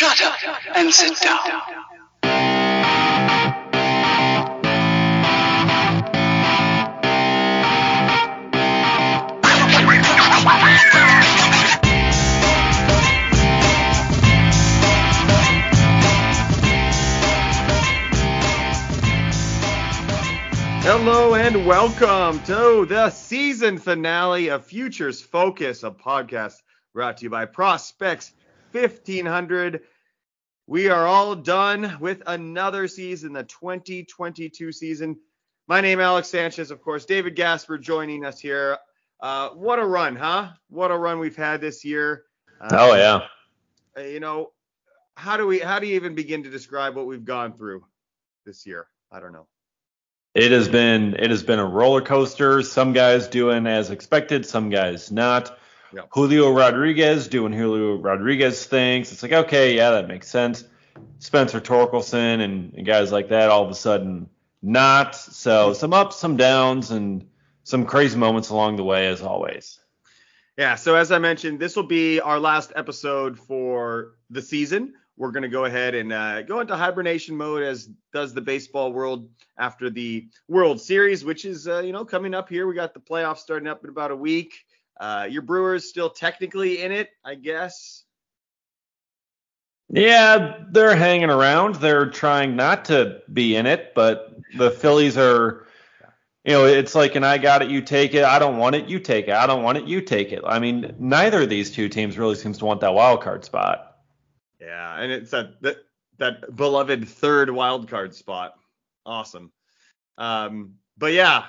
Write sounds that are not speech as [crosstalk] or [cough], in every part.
Shut up and sit down. Hello and welcome to the season finale of Futures Focus, a podcast brought to you by Prospects 1500. We are all done with another season, the 2022 season. My name Alex Sanchez, of course. David Gasper joining us here. Uh, what a run, huh? What a run we've had this year. Uh, Oh yeah. uh, You know, how do we how do you even begin to describe what we've gone through this year? I don't know. It has been it has been a roller coaster. Some guys doing as expected, some guys not. Yep. Julio Rodriguez doing Julio Rodriguez things. It's like okay, yeah, that makes sense. Spencer Torkelson and, and guys like that all of a sudden not. So some ups, some downs, and some crazy moments along the way as always. Yeah, so as I mentioned, this will be our last episode for the season. We're going to go ahead and uh, go into hibernation mode as does the baseball world after the World Series, which is, uh, you know, coming up here. We got the playoffs starting up in about a week. Uh, your Brewers still technically in it, I guess. Yeah, they're hanging around. They're trying not to be in it, but the Phillies are, you know, it's like an I got it, you take it. I don't want it, you take it. I don't want it, you take it. I mean, neither of these two teams really seems to want that wild card spot. Yeah, and it's that that, that beloved third wild card spot. Awesome. Um, but yeah,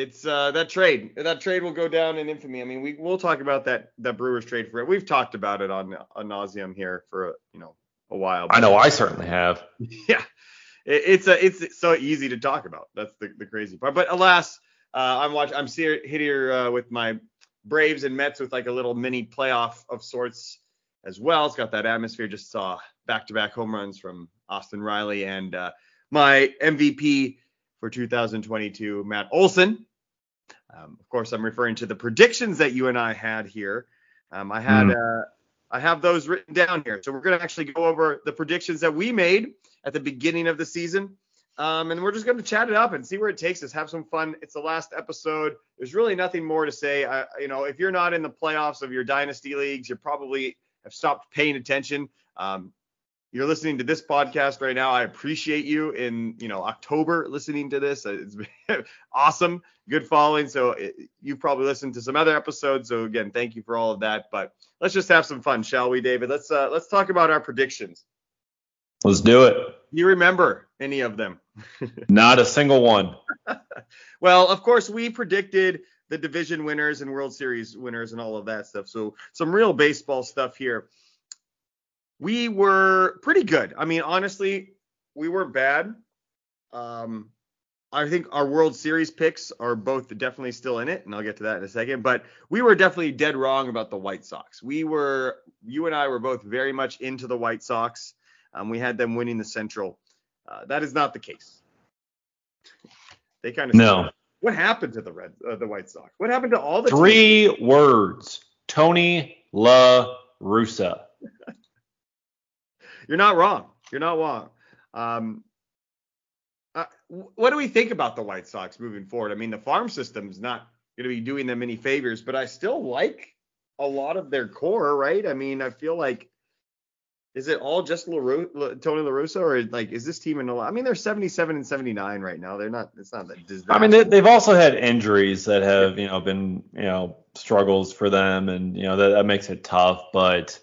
it's uh, that trade. That trade will go down in infamy. I mean, we we'll talk about that that Brewers trade for it. We've talked about it on on nauseum here for you know a while. I know I certainly have. [laughs] yeah, it, it's a it's so easy to talk about. That's the, the crazy part. But alas, uh, I'm watching. I'm see- here uh, with my Braves and Mets with like a little mini playoff of sorts as well. It's got that atmosphere. Just saw back-to-back home runs from Austin Riley and uh, my MVP for 2022, Matt Olson. Um, of course, I'm referring to the predictions that you and I had here. Um, I had Hmm. uh, I have those written down here. So we're going to actually go over the predictions that we made at the beginning of the season. Um, and we're just going to chat it up and see where it takes us. Have some fun. It's the last episode. There's really nothing more to say. I, you know, if you're not in the playoffs of your dynasty leagues, you probably have stopped paying attention. Um, you're listening to this podcast right now. I appreciate you in you know October listening to this. Uh, It's been [laughs] awesome, good following. So it, you've probably listened to some other episodes. So again, thank you for all of that. But let's just have some fun, shall we, David? Let's uh, let's talk about our predictions. Let's do it. Do you remember any of them? [laughs] Not a single one. [laughs] Well, of course, we predicted the division winners and World Series winners and all of that stuff. So some real baseball stuff here. We were pretty good. I mean, honestly, we weren't bad. Um, I think our World Series picks are both definitely still in it, and I'll get to that in a second. But we were definitely dead wrong about the White Sox. We were, you and I were both very much into the White Sox. Um, we had them winning the Central. Uh, that is not the case. They kind of No. what happened to the Red, uh, the White Sox? What happened to all the teams? Three words. Tony La Russa. [laughs] You're not wrong. You're not wrong. Um, uh, what do we think about the White Sox moving forward? I mean, the farm system's not going to be doing them any favors, but I still like a lot of their core, right? I mean, I feel like is it all just La, Tony La Russa, or like is this team in a lot? I mean, they're 77 and 79 right now. They're not. It's not that. I mean, they, they've also had injuries that have, you know, been, you know, struggles for them, and you know that, that makes it tough. But,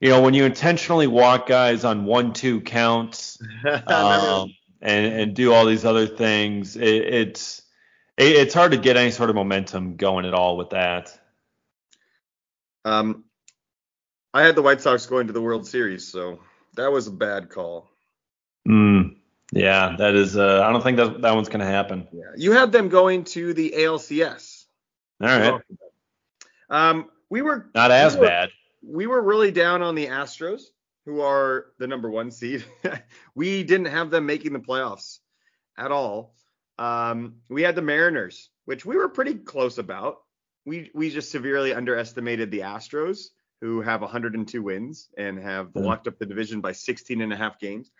you know, when you intentionally walk guys on one-two counts [laughs] um, and and do all these other things, it, it's it, it's hard to get any sort of momentum going at all with that. Um, I had the White Sox going to the World Series, so that was a bad call. Mm, yeah, that is. Uh, I don't think that that one's gonna happen. Yeah, you had them going to the ALCS. All right, Um, we were not as we were- bad. We were really down on the Astros, who are the number one seed. [laughs] we didn't have them making the playoffs at all. Um, we had the Mariners, which we were pretty close about. We we just severely underestimated the Astros. who have 102 wins and have Mhm. locked up the division by 16 and a half games.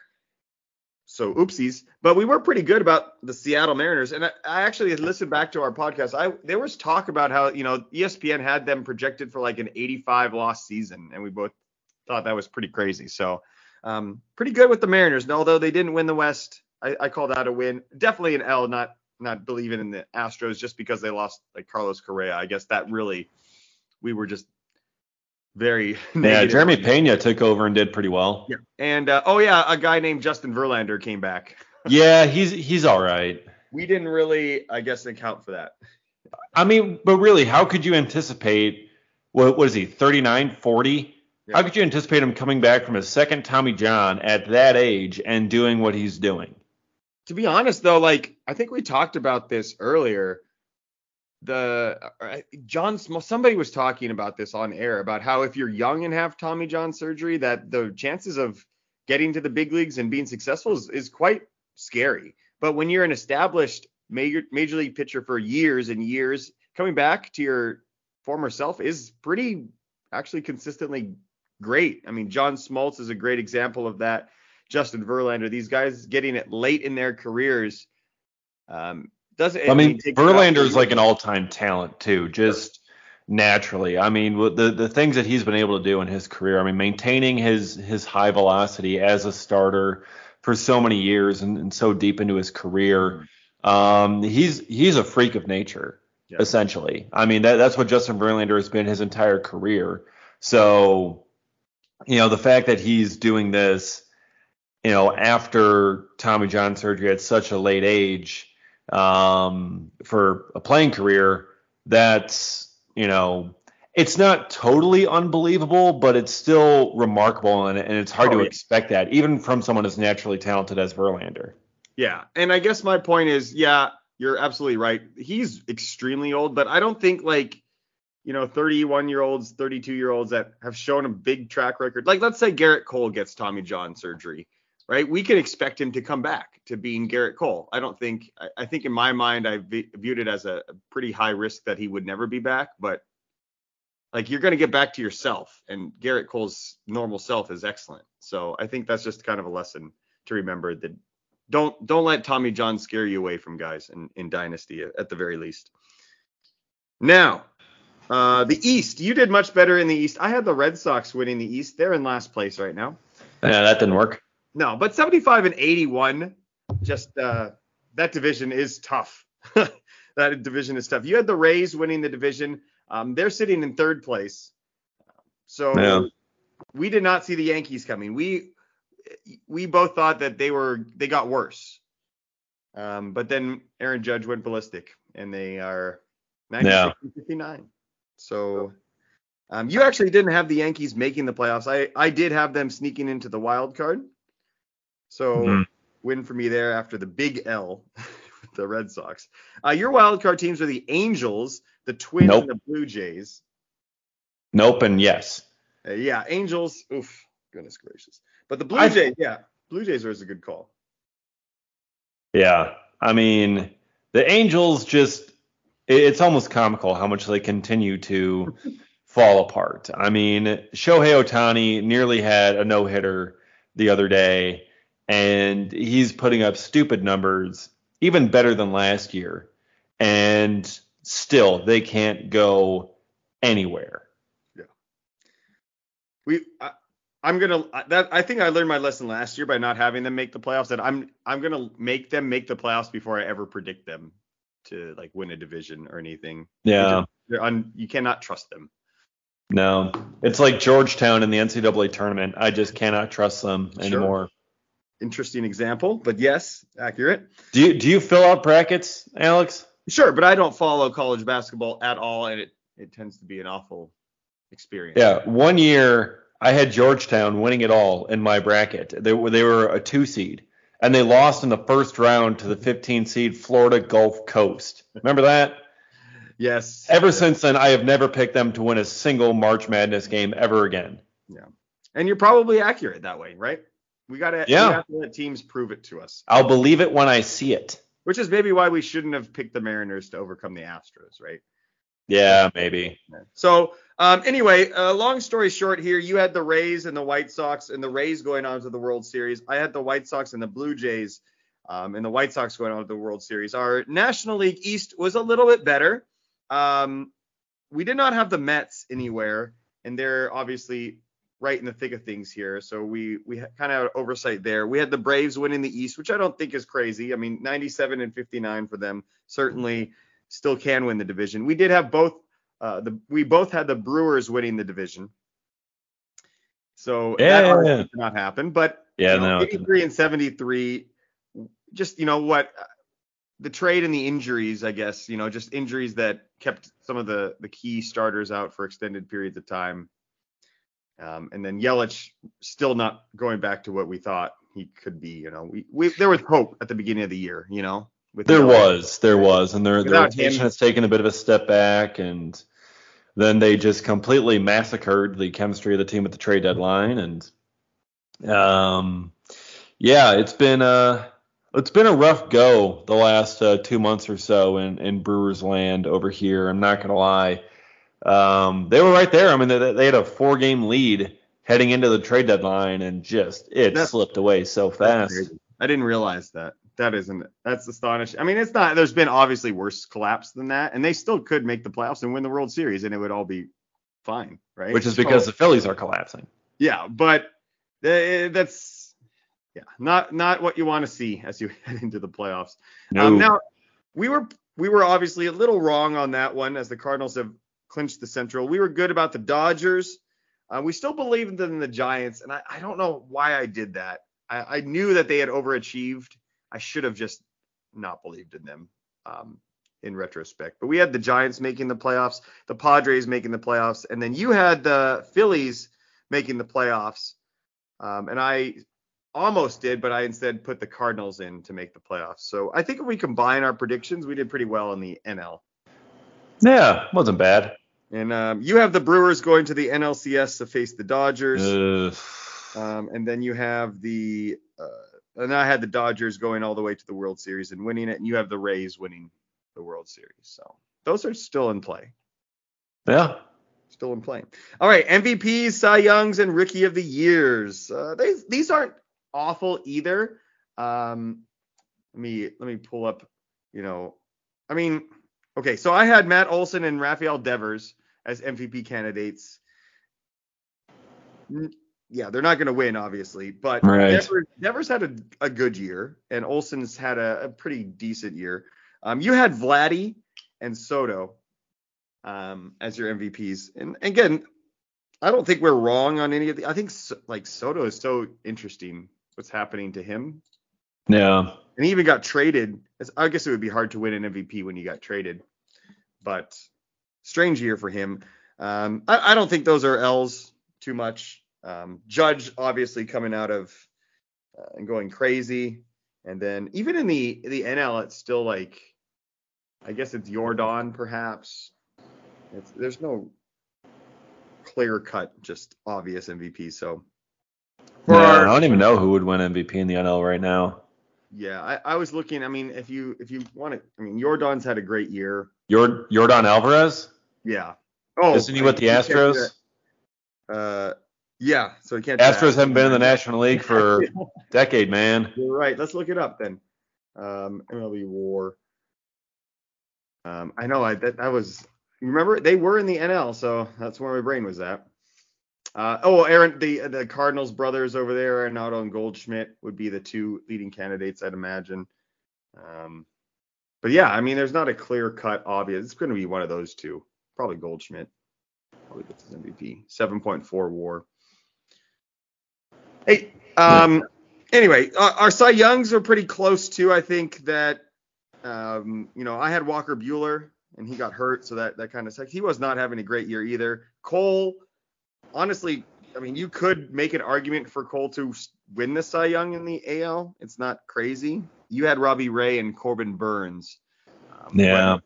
So oopsies, but we were pretty good about the Seattle Mariners, and I, I actually listened back to our podcast. I there was talk about how you know ESPN had them projected for like an 85 loss season, and we both thought that was pretty crazy. So um, pretty good with the Mariners, and although they didn't win the West, I, I call that a win. Definitely an L, not not believing in the Astros just because they lost like Carlos Correa. I guess that really we were just very [laughs] Yeah. Jeremy Pena took over and did pretty well. Yeah. And uh, oh yeah, a guy named Justin Verlander came back. [laughs] Yeah, he's he's all right. We didn't really, I guess, account for that. I mean, but really, how could you anticipate what what is he, 39, 40? Yeah. How could you anticipate him coming back from his second Tommy John at that age and doing what he's doing? To be honest, though, like I think we talked about this earlier. The uh, John, somebody was talking about this on air about how if you're young and have Tommy John surgery, that the chances of getting to the big leagues and being successful is, is quite scary. But when you're an established major major league pitcher for years and years, coming back to your former self is pretty actually consistently great. I mean, John Smoltz is a great example of that. Justin Verlander, these guys getting it late in their careers. Um, doesn't I mean, Verlander is like an all-time talent too, just naturally. I mean, the the things that he's been able to do in his career. I mean, maintaining his his high velocity as a starter for so many years and, and so deep into his career. Um, he's he's a freak of nature, Yeah. essentially. I mean, that, that's what Justin Verlander has been his entire career. So, you know, the fact that he's doing this, you know, after Tommy John surgery at such a late age, um, for a playing career, that's, you know, it's not totally unbelievable, but it's still remarkable, and, and it's hard Oh, to yeah. expect that, even from someone as naturally talented as Verlander. Yeah, and I guess my point is, yeah, you're absolutely right. He's extremely old, but I don't think like, you know, 31 year olds, 32 year olds that have shown a big track record. Like, let's say Gerrit Cole gets Tommy John surgery, right? We can expect him to come back to being Gerrit Cole. I don't think. I, I think in my mind, I vi- viewed it as a, pretty high risk that he would never be back, but. Like you're going to get back to yourself, and Gerrit Cole's normal self is excellent. So I think that's just kind of a lesson to remember that don't don't let Tommy John scare you away from guys in, in Dynasty at the very least. Now, uh, the East. You did much better in the East. I had the Red Sox winning the East. They're in last place right now. Yeah, that didn't work. No, but 75 and 81. Just uh, that division is tough. [laughs] that division is tough. You had the Rays winning the division. Um, they're sitting in third place. So Yeah. we did not see the Yankees coming. We we both thought that they were they got worse. Um, but then Aaron Judge went ballistic and they are 96 and 59. So um, you actually didn't have the Yankees making the playoffs. I I did have them sneaking into the wild card. So Mhm. win for me there after the big L with [laughs] the Red Sox. Uh, your wild card teams are the Angels, the Twins, Nope. and the Blue Jays. Nope, and yes. Uh, yeah, Angels. Oof, goodness gracious. But the Blue I- Jays, yeah, Blue Jays are a good call. Yeah. I mean, the Angels just. It's almost comical how much they continue to [laughs] fall apart. I mean, Shohei Ohtani nearly had a no-hitter the other day and he's putting up stupid numbers, even better than last year. And still they can't go anywhere. Yeah. We, I, I'm gonna that I think I learned my lesson last year by not having them make the playoffs. That I'm I'm gonna make them make the playoffs before I ever predict them to like win a division or anything. Yeah. They're un, you cannot trust them. No. It's like Georgetown in the NCAA tournament. I just cannot trust them Sure. anymore. Interesting example, but yes, accurate. Do you do you fill out brackets, Alex? Sure, but I don't follow college basketball at all, and it it tends to be an awful experience. Yeah, one year I had Georgetown winning it all in my bracket. They were they were a two seed, and they lost in the first round to the 15 seed Florida Gulf Coast. Remember that? [laughs] Yes. Ever since then, I have never picked them to win a single March Madness game ever again. Yeah, and you're probably accurate that way, right? We gotta Yeah. we have to let teams prove it to us. I'll believe it when I see it. Which is maybe why we shouldn't have picked the Mariners to overcome the Astros, right? Yeah, maybe. So um, anyway, uh, long story short here, you had the Rays and the White Sox and the Rays going on to the World Series. I had the White Sox and the Blue Jays um, and the White Sox going on to the World Series. Our National League East was a little bit better. Um, we did not have the Mets anywhere, and they're obviously right in the thick of things here. So we we kind of had oversight there. We had the Braves winning the East, which I don't think is crazy. I mean, 97 and 59 for them certainly still can win the division. We did have both. Uh, the we both had the Brewers winning the division. So Yeah. that did not happen. But Yeah, you know, no, 83 and 73. Just you know what, the trade and the injuries, I guess. You know, just injuries that kept some of the the key starters out for extended periods of time. Um, and then Yelich still not going back to what we thought he could be. You know, we, we there was hope at the beginning of the year. You know, with There Yelich. was, there was, and their, their rotation has taken a bit of a step back, and then they just completely massacred the chemistry of the team at the trade deadline, and um, yeah, it's been a it's been a rough go the last uh, two months or so in in Brewers land over here. I'm not gonna lie, um, they were right there. I mean, they, they had a four game lead heading into the trade deadline, and just it That's- slipped away so fast. I didn't realize that. That isn't. That's astonishing. I mean, it's not. There's been obviously worse collapse than that, and they still could make the playoffs and win the World Series, and it would all be fine, right? Which is because the Phillies are collapsing. yeah, but uh, that's yeah, not not what you want to see as you [laughs] head into the playoffs. Um, now we were we were obviously a little wrong on that one as the Cardinals have clinched the Central. We were good about the Dodgers. Uh, we still believed in the Giants, and I, I don't know why I did that. I, I knew that they had overachieved. I should have just not believed in them um, in retrospect. But we had the Giants making the playoffs, the Padres making the playoffs, and then you had the Phillies making the playoffs. Um, and I almost did, but I instead put the Cardinals in to make the playoffs. So I think if we combine our predictions, we did pretty well in the NL. Yeah, wasn't bad. And um, you have the Brewers going to the NLCS to face the Dodgers. Um, and then you have the, uh, and I had the Dodgers going all the way to the World Series and winning it, and you have the Rays winning the World Series. So those are still in play. yeah. Still in play. All right, MVPs, Cy Youngs, and Rookie of the Years. Uh, they, these aren't awful either. Um, let me let me pull up. You know, I mean, okay, so I had Matt Olson and Rafael Devers as MVP candidates. Yeah, they're not going to win, obviously, but Right. Devers, Devers had a, a good year, and Olson's had a, a pretty decent year. Um, you had Vladdy and Soto um, as your MVPs, and again, I don't think we're wrong on any of the. I think so, like Soto is so interesting. What's happening to him? Yeah. And he even got traded. I guess it would be hard to win an MVP when you got traded, but strange year for him. Um, I, I don't think those are L's too much. Um, Judge obviously coming out of uh, and going crazy, and then even in the the NL, it's still like, I guess it's Jordan perhaps. It's, there's no clear cut, just obvious MVP. So Yeah, our- I don't even know who would win MVP in the NL right now. Yeah, I, I was looking. I mean, if you if you want to, I mean, Jordan's had a great year. Jord- Yordan Alvarez? Yeah. Oh, Isn't he with the Astros? Uh, yeah. So he can't. Astros haven't been in the National League for [laughs] a decade, man. You're right. Let's look it up then. Um, MLB WAR. Um, I know. I that, that was. Remember, they were in the NL, so that's where my brain was at. Uh, oh, Aaron, the the Cardinals brothers over there, Arenado and Goldschmidt would be the two leading candidates, I'd imagine. Um, but yeah, I mean, there's not a clear cut obvious. It's going to be one of those two, probably Goldschmidt. Probably gets his MVP. 7.4 WAR. Hey, um, anyway, our, our Cy Youngs are pretty close too. I think that, um, you know, I had Walker Buehler and he got hurt, so that that kind of sucks. He was not having a great year either. Cole, honestly, I mean, you could make an argument for Cole to win the Cy Young in the AL. It's not crazy. You had Robbie Ray and Corbin Burnes. Um, Yeah.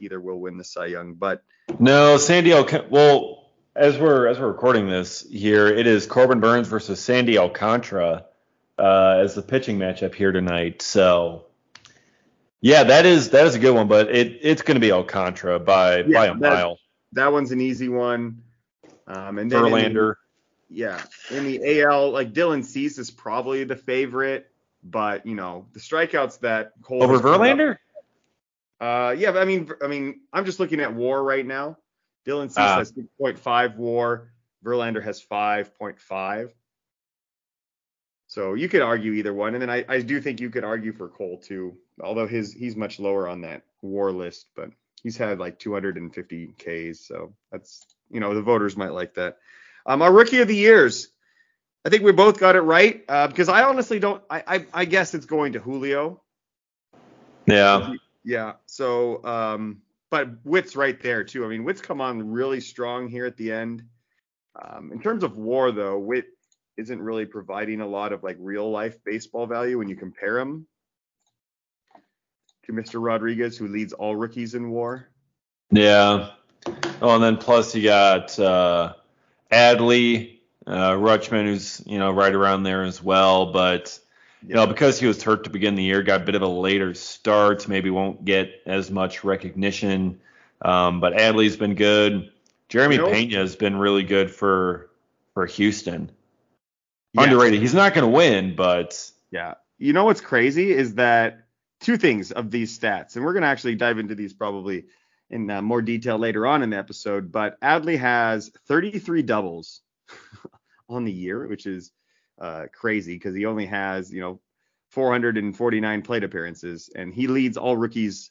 Either will win the Cy Young, but No, Sandy Alcantara. Well, as we're as we're recording this here, it is Corbin Burnes versus Sandy Alcantara uh, as the pitching matchup here tonight. So Yeah, that is that is a good one, but it it's going to be Alcantara by Yeah, by a that- mile. That one's an easy one. Um, and then in the- Verlander. yeah, in the AL, like Dylan Cease is probably the favorite, but you know the strikeouts that Cole Over put up- Verlander? Uh, yeah, but I mean, I mean, I'm just looking at WAR right now. Dylan Cease Ah. has 6.5 WAR. Verlander has 5.5. So you could argue either one, and then I, I do think you could argue for Cole too, although his he's much lower on that WAR list, but he's had like 250 Ks, so that's you know the voters might like that. Um, our rookie of the years, I think we both got it right uh, because I honestly don't. I, I I guess it's going to Julio. Yeah. Yeah. So, um, but Witt's right there too. I mean, Witt's come on really strong here at the end. Um, in terms of WAR, though, Witt isn't really providing a lot of like real life baseball value when you compare him to Mr. Rodriguez, who leads all rookies in WAR. Yeah. Oh, and then plus you got uh, Adley, uh, Rutschman, who's you know right around there as well, but you know because he was hurt to begin the year, got a bit of a later start, maybe won't get as much recognition. Um, but Adley's been good. Jeremy You know- Pena has been really good for for Houston. Yeah. Underrated. He's not going to win, but Yeah. You know what's crazy is that two things of these stats, and we're going to actually dive into these probably in uh, more detail later on in the episode, but Adley has 33 doubles [laughs] on the year, which is uh, crazy because he only has, you know, 449 plate appearances, and he leads all rookies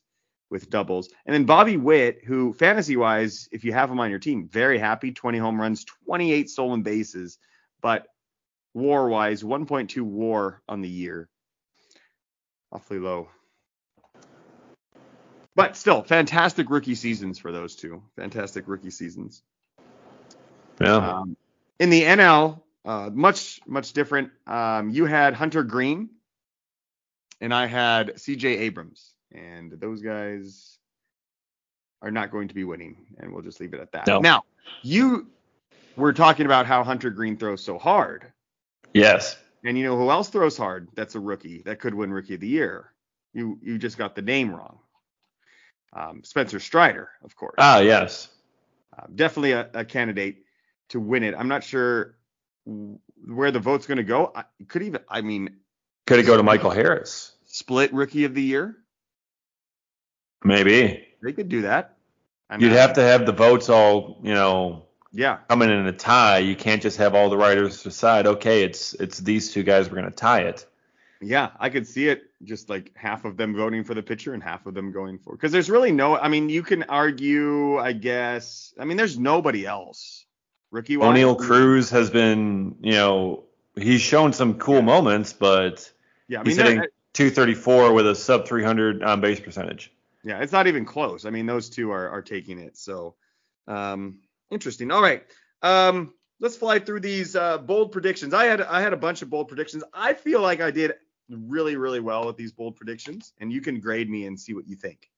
with doubles. And then Bobby Witt, who fantasy wise, if you have him on your team, very happy, 20 home runs, 28 stolen bases, but war wise, 1.2 war on the year. Awfully low. But still, fantastic rookie seasons for those two. Fantastic rookie seasons. yeah. Um, in the NL, uh, much, much different. Um, you had Hunter Greene, and I had CJ Abrams. And those guys are not going to be winning, and we'll just leave it at that. No. Now, you were talking about how Hunter Greene throws so hard. yes. And you know who else throws hard? That's a rookie that could win Rookie of the Year. You you just got the name wrong. Um, Spencer Strider, of course, Ah, yes. uh, definitely a, a candidate to win it. I'm not sure where the vote's going to go. I could even, I mean, Could it go to Michael Harris? split Rookie of the Year. Maybe. They could do that. I You'd have to have the votes all, you know, Yeah, coming in a tie. You can't just have all the writers decide, okay, it's it's these two guys, we're gonna tie it. Yeah, I could see it. Just like half of them voting for the pitcher and half of them going for because there's really no. I mean, you can argue, I guess. I mean, there's nobody else. Rookie wise. Oneil Cruz has been, you know, he's shown some cool moments, but Yeah, I he's hitting 234 with a sub 300 on base percentage. Yeah, it's not even close. I mean, those two are, are taking it. So, um, interesting. All right. Um, let's fly through these uh, bold predictions. I had I had a bunch of bold predictions. I feel like I did really really well with these bold predictions, and you can grade me and see what you think.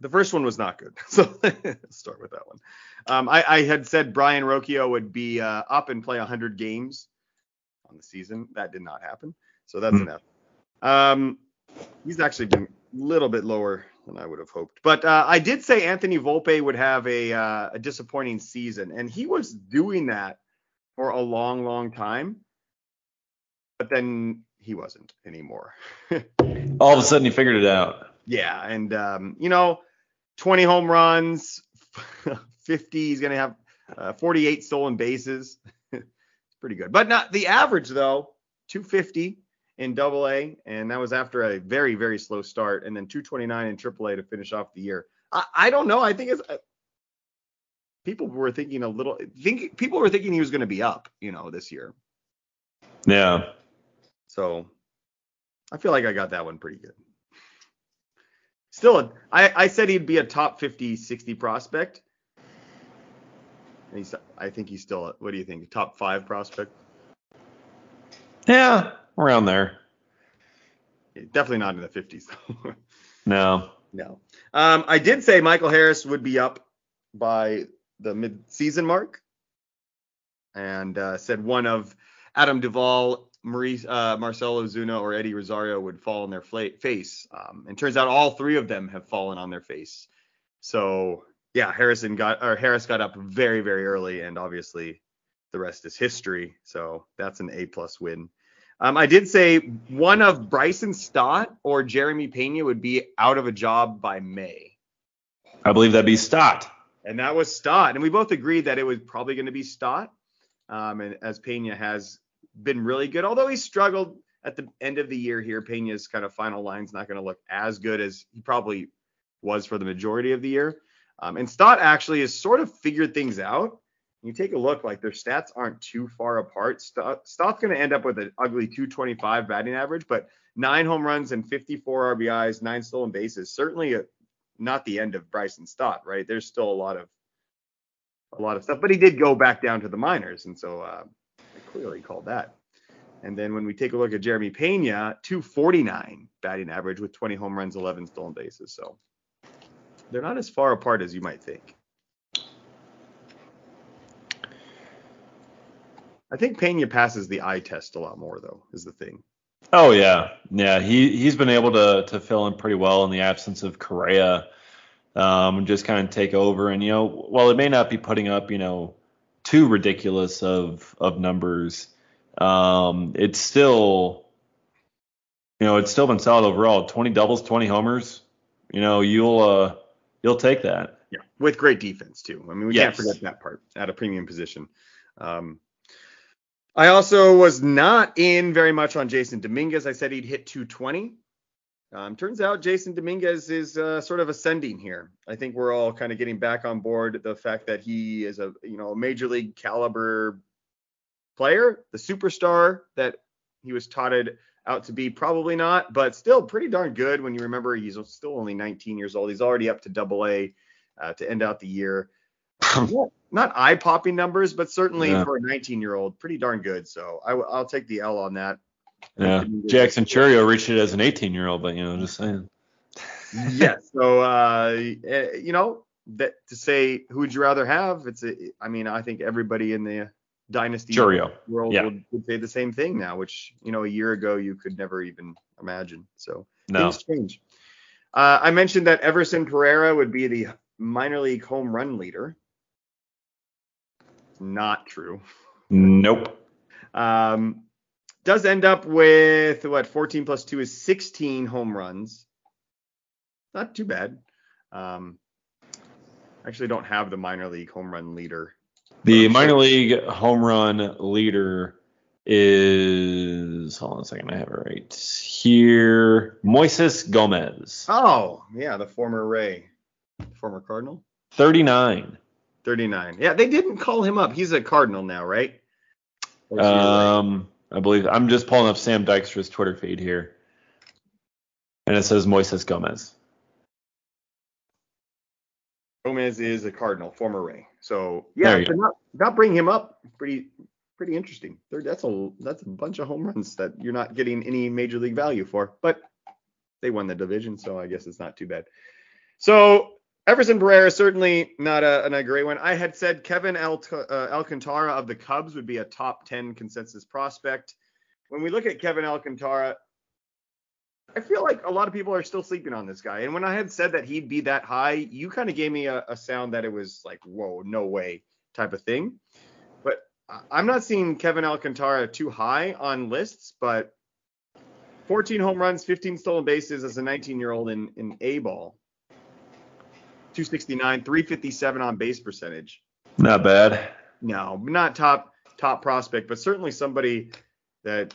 The first one was not good, [laughs] so let's start with that one. Um, I, I had said Brayan Rocchio would be uh, up and play 100 games on the season. That did not happen, so that's Hmm. enough. Um, he's actually been a little bit lower than I would have hoped. But uh, I did say Anthony Volpe would have a, uh, a disappointing season, and he was doing that for a long, long time. But then he wasn't anymore. [laughs] All of a sudden, he figured it out. yeah, and um, you know, 20 home runs, [laughs] 50. He's gonna have uh, 48 stolen bases. it's [laughs] pretty good, but not the average though. 250 in Double A, and that was after a very very slow start, and then 229 in Triple A to finish off the year. I, I don't know. I think it's. Uh, People were thinking a little. Think people were thinking he was going to be up, you know, this year. Yeah. So I feel like I got that one pretty good. Still, I, I said he'd be a top 50, 60 prospect. And he's, I think he's still, a, what do you think, top five prospect? Yeah. Around there. Definitely not in the 50s, though. [laughs] No. no. Um, I did say Michael Harris would be up by the mid-season mark, and uh, said one of Adam Duvall Maurice, uh, Marcell Ozuna or Eddie Rosario would fall on their fla- face. Um, and turns out all three of them have fallen on their face. So yeah, Harrison got or Harris got up very very early, and obviously the rest is history. So that's an A plus win. Um, I did say one of Bryson Stott or Jeremy Pena would be out of a job by May. I believe that'd be Stott. And that was Stott. And we both agreed that it was probably going to be Stott. Um, and as Pena has been really good, although he struggled at the end of the year here, Pena's kind of final line's not going to look as good as he probably was for the majority of the year. Um, and Stott actually has sort of figured things out you take a look, like their stats aren't too far apart. Stott's going to end up with an ugly 225 batting average, but nine home runs and 54 RBIs, nine stolen bases. Certainly a, not the end of Bryson Stott, right? There's still a lot of a lot of stuff, but he did go back down to the minors, and so uh, clearly called that. And then when we take a look at Jeremy Pena, 249 batting average with 20 home runs, 11 stolen bases. So they're not as far apart as you might think. I think Pena passes the eye test a lot more though, is the thing. Oh yeah, yeah. He he's been able to to fill in pretty well in the absence of Correa, um, just kind of take over. And you know, while it may not be putting up you know too ridiculous of of numbers, um, it's still you know it's still been solid overall. 20 doubles, 20 homers. You know, you'll uh you'll take that. Yeah, with great defense too. I mean, we yes. can't forget that part at a premium position. Um, I also was not in very much on Jasson Dominguez. I said he'd hit 220. Um, turns out Jasson Dominguez is uh, sort of ascending here. I think we're all kind of getting back on board the fact that he is a you know a major league caliber player, the superstar that he was touted out to be. Probably not, but still pretty darn good when you remember he's still only 19 years old. He's already up to Double A uh, to end out the year. [laughs] not eye popping numbers, but certainly yeah. for a 19 year old, pretty darn good. So I, will take the L on that. Yeah, Jackson Chourio reached it as an 18 year old, but you know, just saying. [laughs] yeah. So uh, eh, you know, that to say who would you rather have? It's a, I mean, I think everybody in the dynasty Chourio. world yeah. would, would, say the same thing now, which you know a year ago you could never even imagine. So no. things change. Uh, I mentioned that Everson Pereira would be the minor league home run leader not true. Nope. Um, does end up with what 14 plus 2 is 16 home runs. Not too bad. Um, actually don't have the minor league home run leader. The minor league home run leader is hold on a second, I have it right here. Moises Gomez. Oh, yeah, the former Ray, former Cardinal. 39. 39. Yeah, they didn't call him up. He's a Cardinal now, right? Um, I believe I'm just pulling up Sam Dykstra's Twitter feed here, and it says Moises Gomez. Gomez is a Cardinal, former Ray. So yeah, not not bring him up. Pretty pretty interesting. That's a that's a bunch of home runs that you're not getting any major league value for, but they won the division, so I guess it's not too bad. So Everson is certainly not a, a, great one. I had said Kevin Al- uh, Alcantara of the Cubs would be a top 10 consensus prospect. When we look at Kevin Alcantara, I feel like a lot of people are still sleeping on this guy. And when I had said that he'd be that high, you kind of gave me a, a sound that it was like, whoa, no way type of thing. But I'm not seeing Kevin Alcantara too high on lists, but 14 home runs, 15 stolen bases as a 19 year old in, in A ball 269, 357 on base percentage. Not bad. No, not top top prospect, but certainly somebody that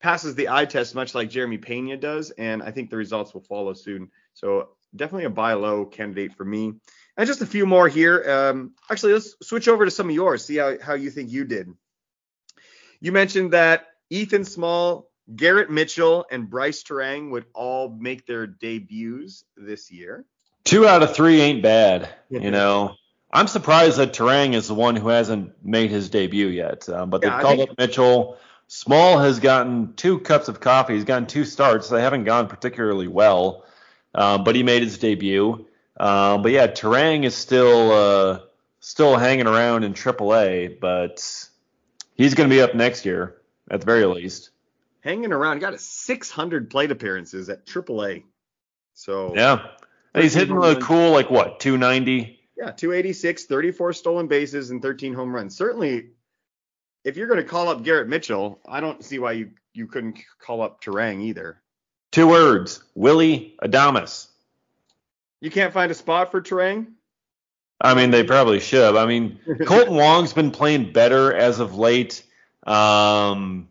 passes the eye test much like Jeremy Pena does, and I think the results will follow soon. So definitely a buy low candidate for me. And just a few more here. Um, actually, let's switch over to some of yours. See how, how you think you did. You mentioned that Ethan Small, Garrett Mitchell, and Brice Turang would all make their debuts this year. Two out of three ain't bad. You know, I'm surprised that Turang is the one who hasn't made his debut yet. Um, but yeah, they've called think... up Mitchell. Small has gotten two cups of coffee. He's gotten two starts. They haven't gone particularly well, um, but he made his debut. Um, but yeah, Turang is still uh, still hanging around in AAA, but he's going to be up next year. at the very least. Hanging around, got a 600 plate appearances at AAA. So Yeah. He's hitting really cool, like what, 290? Yeah, 286, 34 stolen bases, and 13 home runs. Certainly, if you're going to call up Garrett Mitchell, I don't see why you, you couldn't call up Turang either. Two words, Willy Adames. You can't find a spot for Turang. I mean, they probably should. I mean, [laughs] Kolten Wong's been playing better as of late. Um,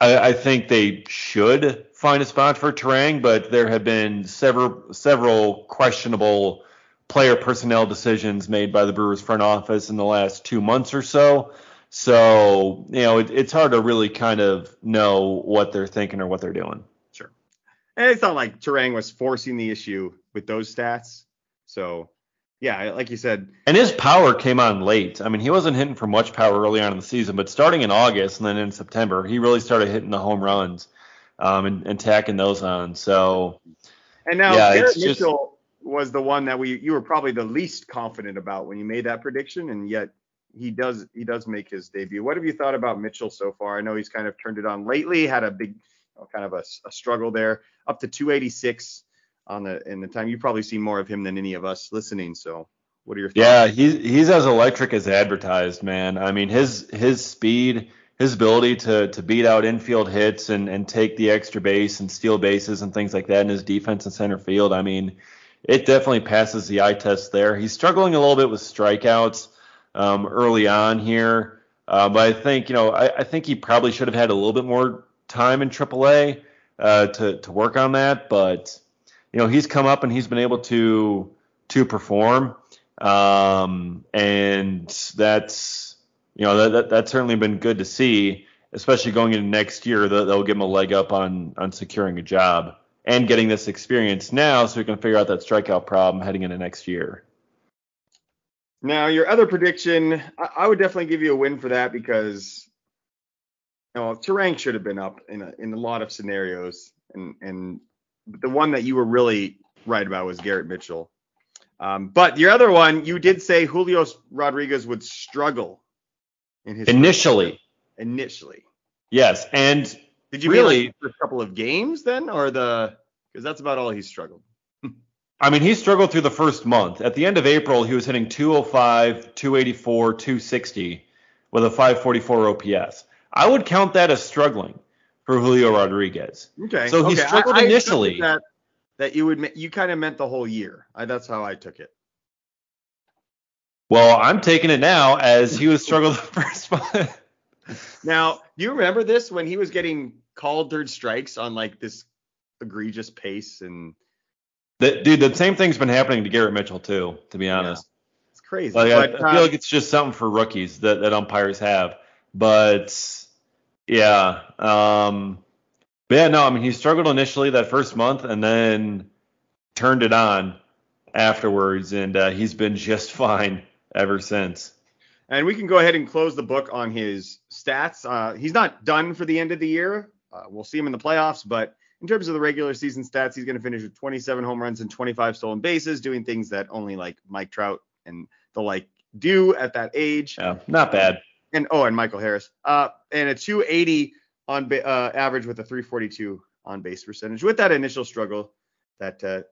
I, I think they should find a spot for Turang, but there have been several several questionable player personnel decisions made by the Brewers front office in the last two months or so. So, you know, it, it's hard to really kind of know what they're thinking or what they're doing. Sure. And it's not like Turang was forcing the issue with those stats. So, yeah, like you said. And his power came on late. I mean, he wasn't hitting for much power early on in the season, but starting in August and then in September, he really started hitting the home runs um, and, and tacking those on. So, and now yeah, Garrett it's just- Mitchell was the one that we you were probably the least confident about when you made that prediction, and yet he does he does make his debut. What have you thought about Mitchell so far? I know he's kind of turned it on lately, had a big you know, kind of a, a struggle there, up to 286 on the in the time. You probably seen more of him than any of us listening. So, what are your thoughts? Yeah, he's he's as electric as advertised, man. I mean, his his speed, his ability to to beat out infield hits and and take the extra base and steal bases and things like that in his defense and center field. I mean, it definitely passes the eye test there. He's struggling a little bit with strikeouts um, early on here, uh, but I think you know I, I think he probably should have had a little bit more time in AAA uh, to to work on that. But you know he's come up and he's been able to to perform, um, and that's you know that, that that's certainly been good to see, especially going into next year. That will give him a leg up on on securing a job and getting this experience now, so we can figure out that strikeout problem heading into next year. Now, your other prediction, I, I would definitely give you a win for that because you know, Turang should have been up in a, in a lot of scenarios, and and the one that you were really right about was Garrett Mitchell. Um, but your other one, you did say Julio Rodriguez would struggle in his Initially, initially. yes, and Did you Really? like first couple of games then, or the because that's about all he struggled. [laughs] I mean, he struggled through the first month. At the end of April, he was hitting 205, 284, 260 with a 544 OPS. I would count that as struggling for Julio Rodriguez. Okay. So he okay. struggled I, I initially. That, that you would you kind of meant the whole year. I, that's how I took it. Well, I'm taking it now as he was struggling the first month. Now, do you remember this when he was getting called third strikes on like this egregious pace and The- dude, the same thing's been happening to Garrett Mitchell too, to be honest. it's crazy. Like, I, but, I feel uh, like it's just something for rookies that, that umpires have. But yeah, um, but yeah, no, I mean he struggled initially that first month and then turned it on afterwards, and uh, he's been just [laughs] fine ever since. and we can go ahead and close the book on his stats. Uh, he's not done for the end of the year. Uh, we'll see him in the playoffs, but in terms of the regular season stats, he's going to finish with 27 home runs and 25 stolen bases, doing things that only like Mike Trout and the like do at that age. Yeah, not bad. and oh, and Michael Harris. Uh, and a 280 on ba- uh, average with a 342 on base percentage. With that initial struggle, that uh,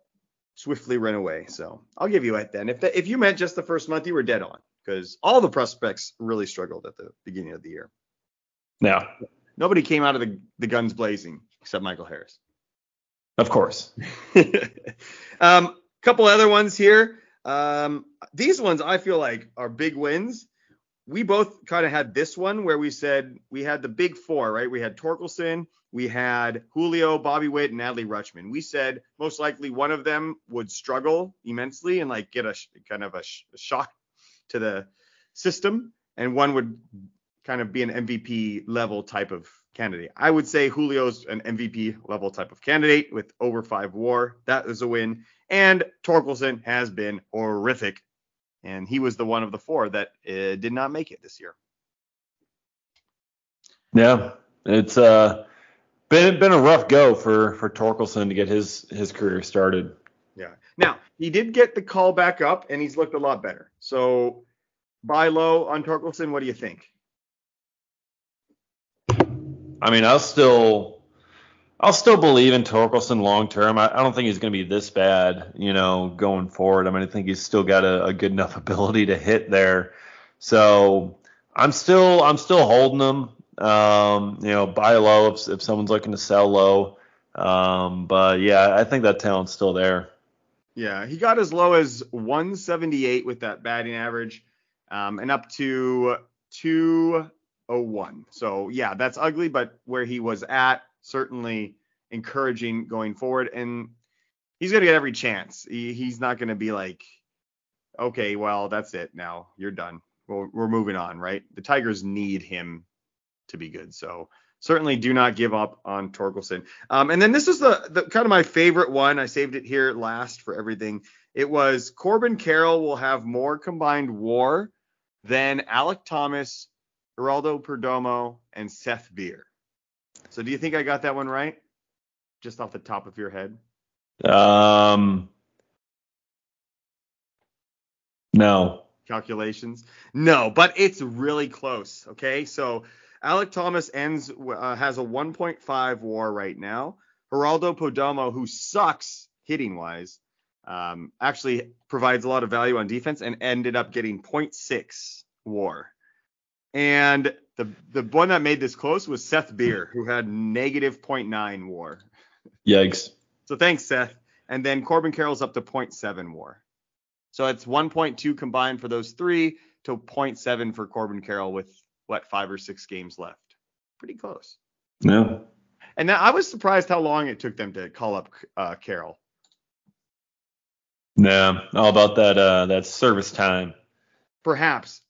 swiftly ran away. So I'll give you it then. If that, if you meant just the first month, you were dead on because all the prospects really struggled at the beginning of the year. Yeah, Nobody came out of the, the guns blazing except Michael Harris. of course. [laughs] um, couple other ones here. Um, these ones I feel like are big wins. We both kind of had this one where we said we had the big four, right? We had Torkelson, we had Julio, Bobby Witt, and Adley Rutschman. We said most likely one of them would struggle immensely and like get a sh- kind of a, sh- a shock to the system, and one would kind of be an MVP level type of candidate. I would say Julio's an MVP level type of candidate with over five WAR. That is a win. And Torkelson has been horrific, and he was the one of the four that uh, did not make it this year. Yeah, it's uh been been a rough go for for Torkelson to get his his career started. Yeah. Now he did get the call back up, and he's looked a lot better. So buy low on Torkelson. What do you think? I mean, I'll still, I'll still believe in Torkelson long term. I, I, don't think he's going to be this bad, you know, going forward. I mean, I think he's still got a, a good enough [laughs] ability to hit there. So I'm still, I'm still holding him. Um, you know, buy low if, if someone's looking to sell low. Um, but yeah, I think that talent's still there. Yeah, he got as low as 178 with that batting average, um, and up to 201. So yeah, that's ugly, but where he was at, certainly encouraging going forward. And he's gonna get every chance. He, he's not gonna be like, okay, well that's it now, you're done. Well, we're moving on, right? The Tigers need him to be good. So certainly do not give up on Torkelson. Um, and then this is the, the kind of my favorite one. I saved it here last for everything. It was Corbin Carroll will have more combined WAR than Alek Thomas, Geraldo Perdomo, and Seth Beer. So do you think I got that one right? Just off the top of your head? Um, no. Calculations? No, but it's really close. Okay, so Alek Thomas ends uh, has a 1.5 WAR right now. Geraldo Perdomo, who sucks hitting wise, um, actually provides a lot of value on defense and ended up getting 0.6 WAR. And the the one that made this close was Seth Beer, who had negative 0.9 WAR. Yikes. So thanks, Seth. And then Corbin Carroll's up to 0.7 WAR. So it's 1.2 combined for those three to 0.7 for Corbin Carroll with what five or six games left. Pretty close. Yeah. And now I was surprised how long it took them to call up uh, Carroll. Yeah, all about that uh, that service time. Perhaps.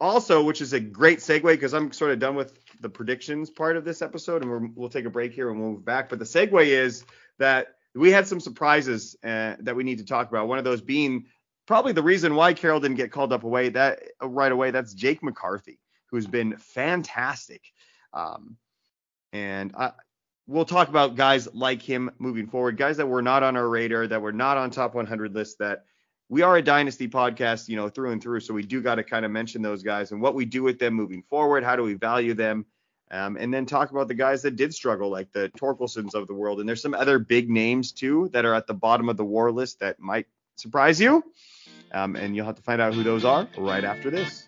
Also, which is a great segue because I'm sort of done with the predictions part of this episode, and we will take a break here and we'll move back. But the segue is that we had some surprises uh, that we need to talk about. One of those being probably the reason why Carroll didn't get called up away that uh, right away. That's Jake McCarthy who's been fantastic. Um, and I, we'll talk about guys like him moving forward, guys that were not on our radar, that were not on top 100 lists. That we are a dynasty podcast, you know, through and through. So we do got to kind of mention those guys and what we do with them moving forward. How do we value them? Um, and then talk about the guys that did struggle, like the Torkelsons of the world. And there's some other big names too that are at the bottom of the war list that might surprise you. Um, and you'll have to find out who those are right after this.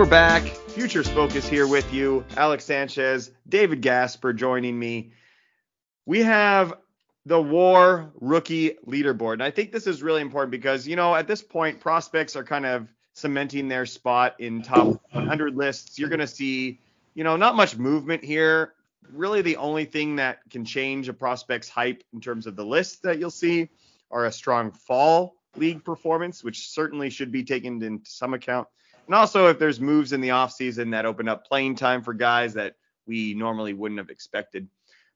We're back. Futures Focus here with you. Alex Sanchez, David Gasper joining me. We have the WAR rookie leaderboard. And I think this is really important because, you know, at this point, prospects are kind of cementing their spot in top 100 lists. You're going to see, you know, not much movement here. Really, the only thing that can change a prospect's hype in terms of the list that you'll see are a strong fall league performance, which certainly should be taken into some account. And also if there's moves in the offseason that open up playing time for guys that we normally wouldn't have expected.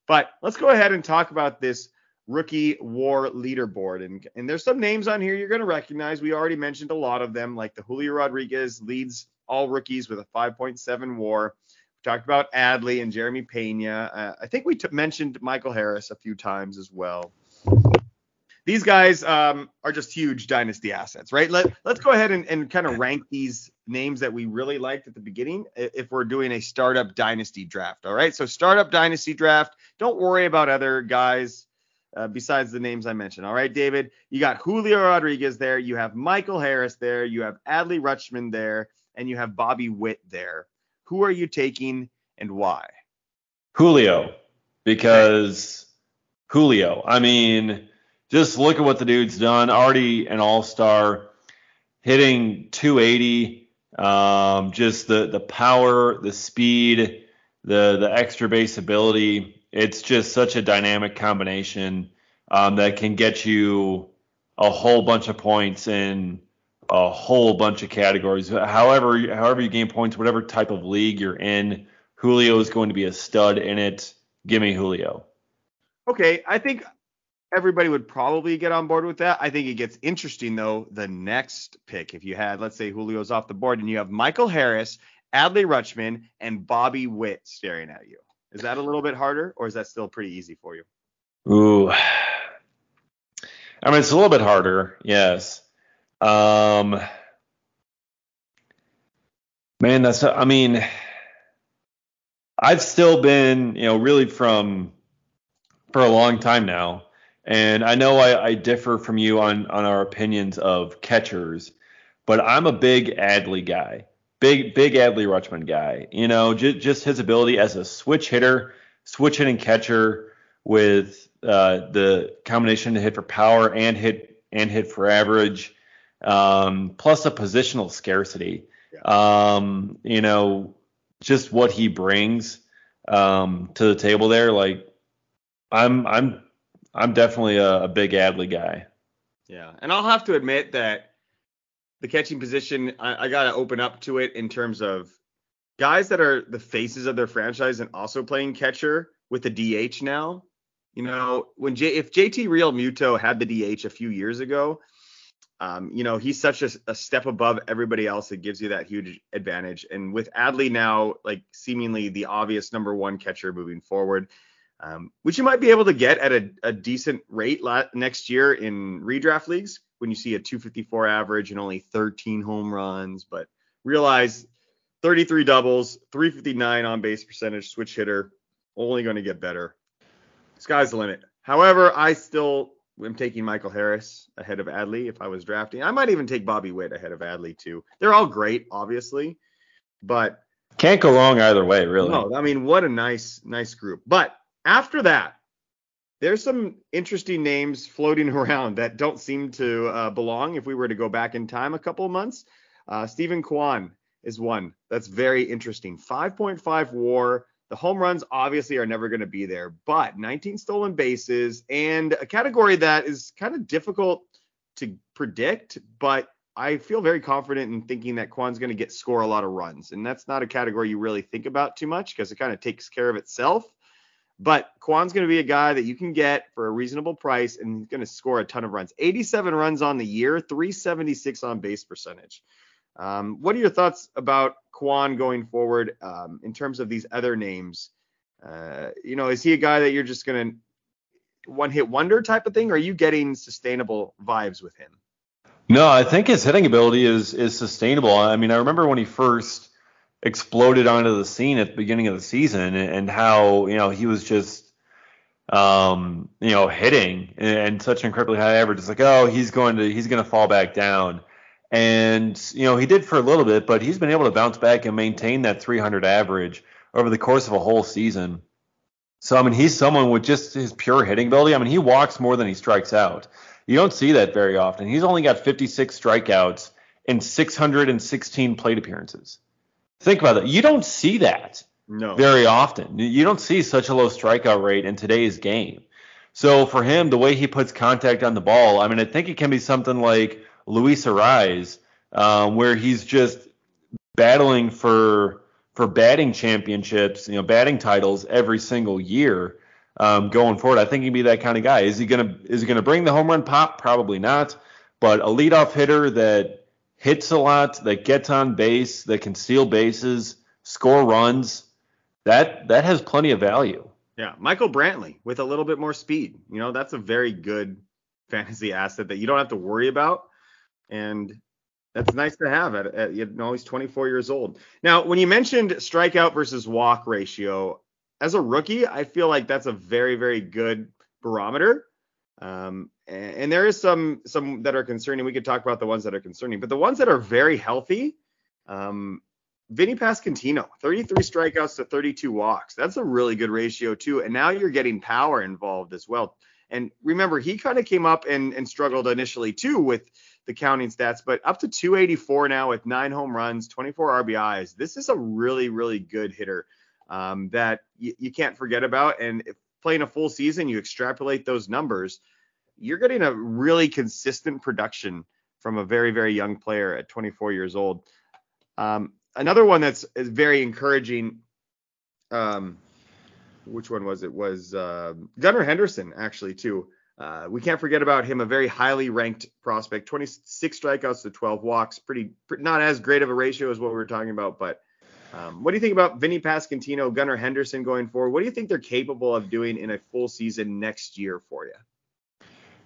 But let's go ahead and talk about this rookie war leaderboard. And, and there's some names on here you're going to recognize. We already mentioned a lot of them, like the Julio Rodriguez leads all rookies with a 5.7 war. We talked about Adley and Jeremy Pena. Uh, I think we t- mentioned Michael Harris a few times as well these guys um, are just huge dynasty assets, right? Let, let's go ahead and, and kind of rank these names that we really liked at the beginning if we're doing a startup dynasty draft. All right. So, startup dynasty draft, don't worry about other guys uh, besides the names I mentioned. All right, David, you got Julio Rodriguez there, you have Michael Harris there, you have Adley Rutschman there, and you have Bobby Witt there. Who are you taking and why? Julio, because Julio. I mean, just look at what the dude's done. Already an all-star, hitting 280. Um, just the the power, the speed, the the extra base ability. It's just such a dynamic combination um, that can get you a whole bunch of points in a whole bunch of categories. However, however you gain points, whatever type of league you're in, Julio is going to be a stud in it. Give me Julio. Okay, I think everybody would probably get on board with that. I think it gets interesting though the next pick. If you had, let's say Julio's off the board and you have Michael Harris, Adley Rutschman, and Bobby Witt staring at you. Is that a little bit harder or is that still pretty easy for you? Ooh. I mean, it's a little bit harder, yes. Um, man, that's, I mean, I've still been, you know, really from for a long time now, and I know I, I differ from you on on our opinions of catchers, but I'm a big Adley guy, big big Adley Rutschman guy. You know, just just his ability as a switch hitter, switch hitting catcher with uh, the combination to hit for power and hit and hit for average, um, plus a positional scarcity. Um, you know, just what he brings um, to the table there. Like, I'm I'm I'm definitely a, a big Adley guy. Yeah, and I'll have to admit that the catching position, I, I got to open up to it in terms of guys that are the faces of their franchise and also playing catcher with the DH now. You know, when J, if JT Realmuto had the DH a few years ago, um, you know, he's such a, a, step above everybody else. It gives you that huge advantage. And with Adley now, like seemingly the obvious number one catcher moving forward, um, which you might be able to get at a, a decent rate la- next year in redraft leagues when you see a 254 average and only 13 home runs. But realize 33 doubles, 359 on base percentage, switch hitter, only going to get better. Sky's the limit. However, I still am taking Michael Harris ahead of Adley if I was drafting. I might even take Bobby Witt ahead of Adley too. They're all great, obviously, but can't go wrong either way, really. No, I mean, what a nice, nice group. But after that, there's some interesting names floating [laughs] around that don't seem to uh, belong if we were to go back in time a couple of months. Uh, Steven Kwan is one that's very interesting. 5.5 WAR. The home runs obviously are never going to be there, but 19 stolen bases and a category that is kind of difficult to predict, but I feel very confident in thinking that Kwan's going to get score a lot of runs. And that's not a category you really think about too much because it kind of takes care of itself. But Kwan's going to be a guy that you can get for a reasonable price and he's going to score a ton of runs. 87 runs on the year, 376 on base percentage. Um, what are your thoughts about Kwan going forward um, in terms of these other names? Uh, you know, is he a guy that you're just going to one hit wonder type of thing, or are you getting sustainable vibes with him? No, I think his hitting ability is is sustainable. I mean, I remember when he first exploded onto the scene at the beginning of the season and how you know he was just um you know hitting and such an incredibly high average. It's like oh he's going to he's going to fall back down. And you know he did for a little bit but he's been able to bounce back and maintain that 300 average over the course of a whole season. So i mean he's someone with just his pure hitting ability. I mean he walks more than he strikes out. You don't see that very often. He's only got 56 strikeouts in 616 plate appearances Think about that. You don't see that no. very often. You don't see such a low strikeout rate in today's game. So for him, the way he puts contact on the ball, I mean, I think it can be something like Luis Arraez, um, where he's just battling for for batting championships, you know, batting titles every single year um, going forward. I think he'd be that kind of guy. Is he gonna is he gonna bring the home run pop? Probably not. But a leadoff hitter that hits a lot, that gets on base, that can steal bases, score runs. That that has plenty of value. Yeah, Michael Brantley with a little bit more speed. You know, that's a very good fantasy asset that you don't have to worry about, and that's nice to have at, at you know he's 24 years old. Now, when you mentioned strikeout versus walk ratio, as a rookie, I feel like that's a very very good barometer Um, and, and there is some some that are concerning. We could talk about the ones that are concerning, but the ones that are very healthy, um, Vinnie Pasquantino, 33 strikeouts to 32 walks. That's a really good ratio too. And now you're getting power involved as well. And remember, he kind of came up and, and struggled initially too with the counting stats, but up to 284 now with nine home runs, 24 RBIs. This is a really, really good hitter um, that y- you can't forget about. And if playing a full season, you extrapolate those numbers, you're getting a really consistent production from a very, very young player at 24 years old. Um, another one that's is very encouraging. Um, which one was it? Was uh, Gunnar Henderson actually too? Uh, we can't forget about him, a very highly ranked prospect. 26 strikeouts to 12 walks, pretty, pretty not as great of a ratio as what we were talking about. But um, what do you think about Vinnie Pasquantino, Gunnar Henderson going forward? What do you think they're capable of doing in a full season next year for you?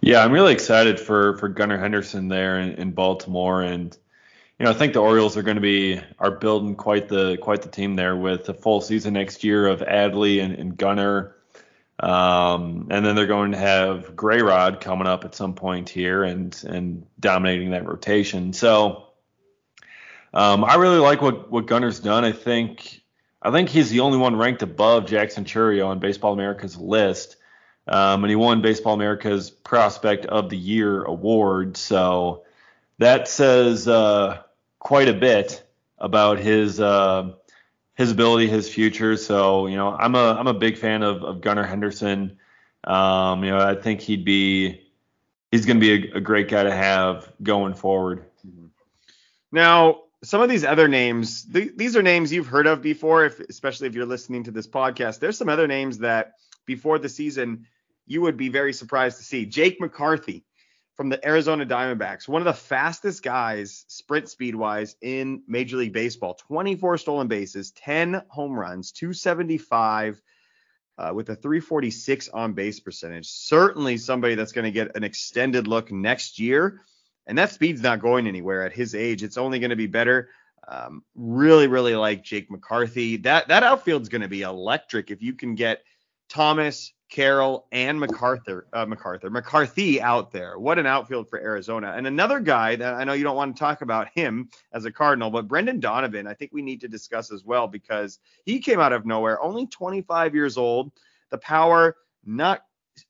Yeah, I'm really excited for for Gunnar Henderson there in, in Baltimore, and you know I think the Orioles are going to be are building quite the quite the team there with a full season next year of Adley and, and Gunnar. Um, and then they're going to have Grayrod coming up at some point here and and dominating that rotation. So um, I really like what what Gunnar's done. I think I think he's the only one ranked above Jackson Chourio on Baseball America's list. Um, and he won Baseball America's Prospect of the Year award. So that says uh, quite a bit about his uh, his ability, his future. So you know, I'm a I'm a big fan of, of Gunnar Henderson. Um, you know, I think he'd be he's going to be a, a, great guy to have going forward. Now, some of these other names, th- these are names you've heard of before, if, especially if you're listening to this podcast. There's some other names that before the season you would be very surprised to see. Jake McCarthy from the Arizona Diamondbacks, one of the fastest guys sprint speed wise in Major League Baseball. 24 stolen bases, 10 home runs, 275 uh, with a 346 on base percentage. Certainly somebody that's going to get an extended look next year. And that speed's not going anywhere at his age. It's only going to be better. Um, really, really like Jake McCarthy. That that outfield's going to be electric if you can get Thomas, Carroll, and MacArthur, uh, MacArthur, McCarthy out there. What an outfield for Arizona. And another guy that I know you don't want to talk about him as a Cardinal, but Brendan Donovan, I think we need to discuss as well because he came out of nowhere, only 25 years old. The power, not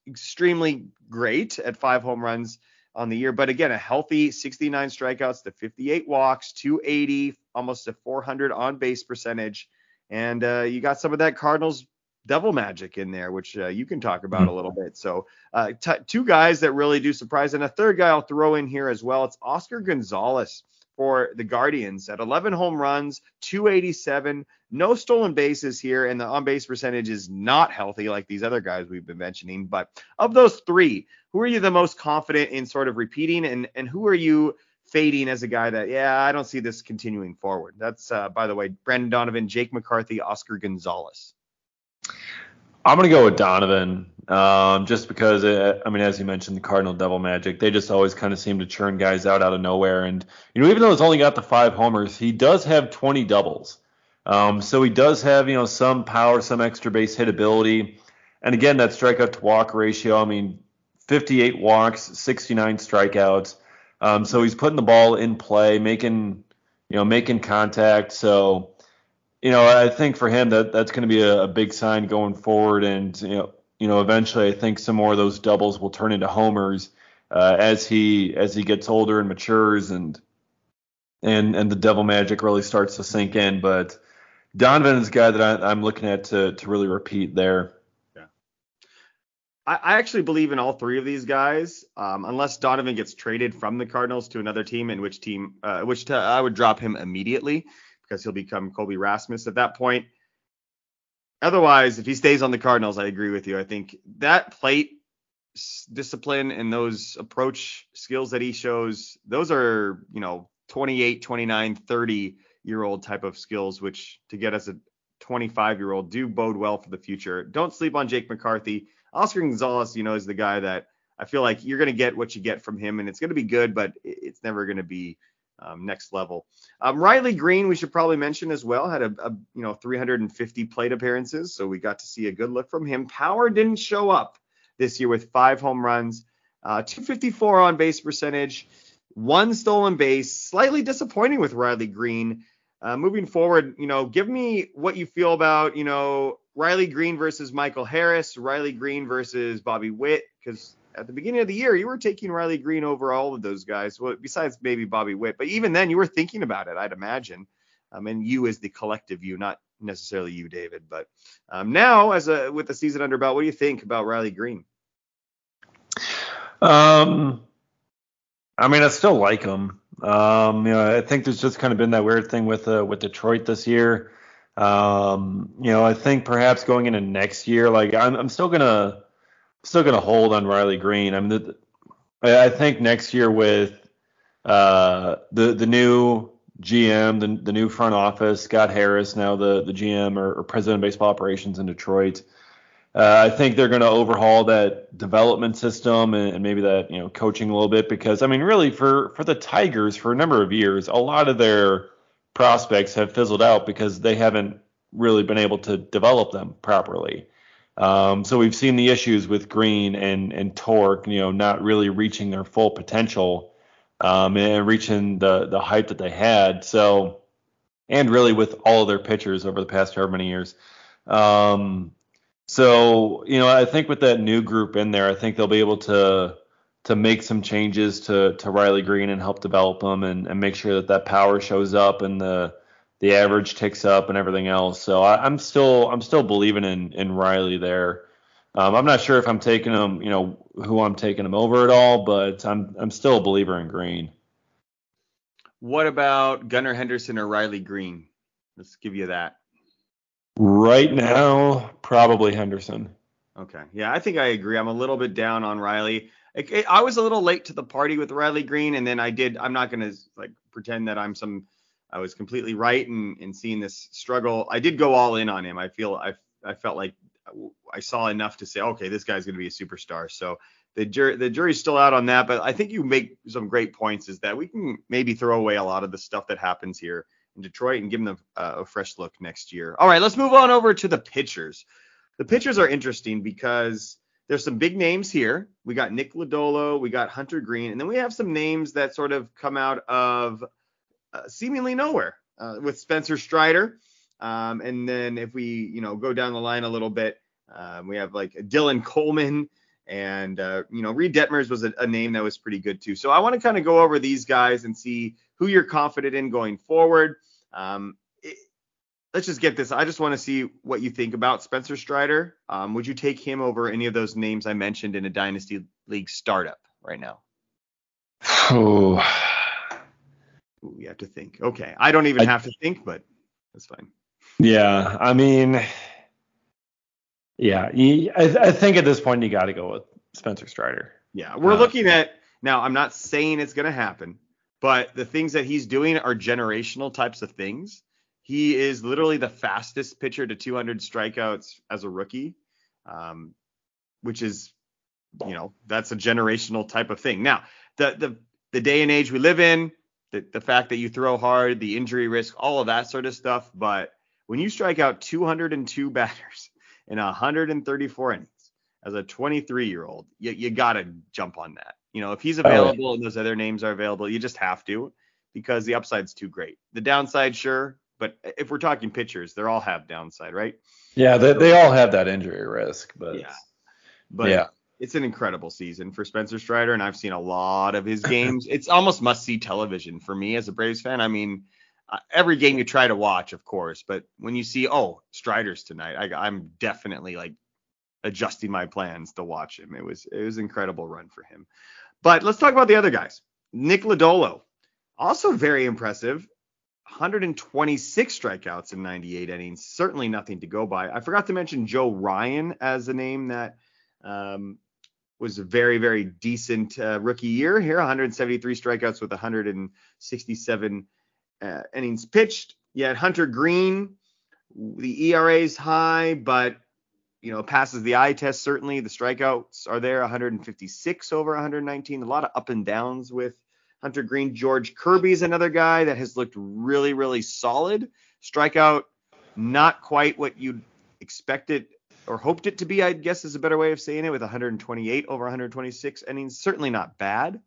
extremely great at five home runs on the year, but again, a healthy 69 strikeouts to 58 walks, 280, almost a 400 on base percentage. And uh, you got some of that Cardinals devil magic in there, which uh, you can talk about mm-hmm. a little bit. So, uh, t- two guys that really do surprise, and a third guy I'll throw in here as well. It's Oscar Gonzalez for the Guardians at 11 home runs, 287, no stolen bases here, and the on base percentage is not healthy like these other guys we've been mentioning. But of those three, who are you the most confident in sort of repeating, and and who are you? fading as a guy that, yeah, I don't see this continuing forward. That's, uh, by the way, Brandon Donovan, Jake McCarthy, Oscar Gonzalez. I'm gonna go with Donovan, um, just because it, I mean, as you mentioned, the Cardinal Devil Magic, they just always kind of seem to churn guys out out of nowhere. And you know, even though he's only got the five homers, he does have 20 doubles. Um, so he does have you know some power, some extra base hit ability, and again that strikeout to walk ratio. I mean, 58 walks, 69 strikeouts. Um, so he's putting the ball in play, making you know making contact. So you know, I think for him that that's going to be a, a, big sign going forward, and you know, you know, eventually I think some more of those doubles will turn into homers uh, as he as he gets older and matures, and and and the devil magic really starts to sink in. But Donovan is a guy that I, am looking at to to really repeat there. Yeah, I, I actually believe in all three of these guys, um, unless Donovan gets traded from the Cardinals to another team, in which team, uh, which t- I would drop him immediately because he'll become Colby Rasmus at that point. Otherwise, if he stays on the Cardinals, I agree with you. I think that plate discipline and those approach skills that he shows, those are, you know, 28, 29, 30 year old type of skills, which to get us a 25 year old do bode well for the future. Don't sleep on Jake McCarthy. Oscar Gonzalez, you know, is the guy that I feel like you're going to get what you get from him, and it's going to be good, but it's never going to be um, next level. Um, Riley Greene, we should probably mention as well, had a, a, you know 350 plate appearances, so we got to see a good look from him. Power didn't show up this year with five home runs, uh, 254 on base percentage, one stolen base. Slightly disappointing with Riley Greene. Uh, moving forward, you know, give me what you feel about, you know, Riley Greene versus Michael Harris, Riley Greene versus Bobby Witt, because at the beginning of the year you were taking Riley Greene over all of those guys. Well, besides maybe Bobby Witt, but even then you were thinking about it, I'd imagine. Um, and you as the collective you, not necessarily you, David. But um, now, as a with the season under belt, what do you think about Riley Greene? Um, I mean, I still like him. Um, you know, I think there's just kind of been that weird thing with uh, with Detroit this year. Um, you know, I think perhaps going into next year, like I'm, I'm still gonna still gonna hold on Riley Greene. I mean, the, I think next year with uh, the the new GM, the, the new front office, Scott Harris, now the the GM or, or president of baseball operations in Detroit. Uh, I think they're going to overhaul that development system and, and, maybe that you know coaching a little bit because I mean really for for the Tigers for a number of years a lot of their prospects have fizzled out because they haven't really been able to develop them properly. Um, so we've seen the issues with Greene and and Tork, you know, not really reaching their full potential um, and reaching the the height that they had. So and really with all of their pitchers over the past however many years. Um, so, you know, I think with that new group in there, I think they'll be able to to make some changes to to Riley Greene and help develop him and, and make sure that that power shows up and the the average ticks up and everything else. So I, am still I'm still believing in in Riley there. Um, I'm not sure if I'm taking him, you know, who I'm taking him over at all, but I'm I'm still a believer in Greene. What about Gunnar Henderson or Riley Greene? Let's give you that. Right now, probably Henderson. Okay. Yeah, I think I agree. I'm a little bit down on Riley. I was a little late to the party with Riley Greene, and then I did. I'm not gonna like pretend that I'm some. I was completely right in in seeing this struggle. I did go all in on him. I feel I I felt like I saw enough to say, okay, this guy's gonna be a superstar. So the jury the jury's still out on that, but I think you make some great points. Is that we can maybe throw away a lot of the stuff that happens here in Detroit and give them a, a fresh look next year. All right, let's move on over to the pitchers. The pitchers are interesting because there's some big names here. We got Nick Lodolo, we got Hunter Greene, and then we have some names that sort of come out of seemingly nowhere uh, with Spencer Strider. Um, and then if we, you know, go down the line a little bit, um, we have like Dylan Coleman and, uh, you know, Reid Detmers was a, a, name that was pretty good too. So I want to kind of go over these guys and see who you're confident in going forward. Um, it, let's just get this. I just want to see what you think about Spencer Strider. Um, would you take him over any of those names I mentioned in a dynasty league startup right now? Oh, we have to think. Okay, I don't even I, have to think, but that's fine. Yeah, I mean, yeah, I, I think at this point you got to go with Spencer Strider. Yeah, we're uh, looking at now. I'm not saying it's going to happen but the things that he's doing are generational types of things. He is literally the fastest pitcher to 200 strikeouts as a rookie, um, which is, you know, that's a generational type of thing. Now, the the the day and age we live in, the, the fact that you throw hard, the injury risk, all of that sort of stuff. But when you strike out 202 [laughs] batters in 134 innings as a 23 year old, you, you got to jump on that. You know, if he's oh, available oh, and those other names are available, you just have to because the upside's too great. The downside, sure, but if we're talking pitchers, they all have downside, right? Yeah, they, they all have that injury risk, but yeah, but yeah. It's an incredible season for Spencer Strider, and I've seen a lot of his games. [laughs] it's almost must-see television for me as a Braves fan. I mean, uh, every game you try to watch, of course, but when you see, oh, Strider's tonight, I, I'm definitely like adjusting my plans to watch him. It was it was an incredible run for him. But let's talk about the other guys. Nick Lodolo, also very impressive. 126 strikeouts in 98 innings. Certainly nothing to go by. I forgot to mention Joe Ryan as a name that um, was a very, very decent uh, rookie year here. 173 strikeouts with 167 uh, innings pitched. Yet Hunter Greene, the ERA is high, but you know, passes the eye test certainly. The strikeouts are there, 156 over 119. A lot of up and downs with Hunter Greene. George Kirby's another guy that has looked really, really solid. Strikeout, not quite what you'd expected or hoped it to be, I guess is a better way of saying it, with 128 over 126 innings. Certainly not bad,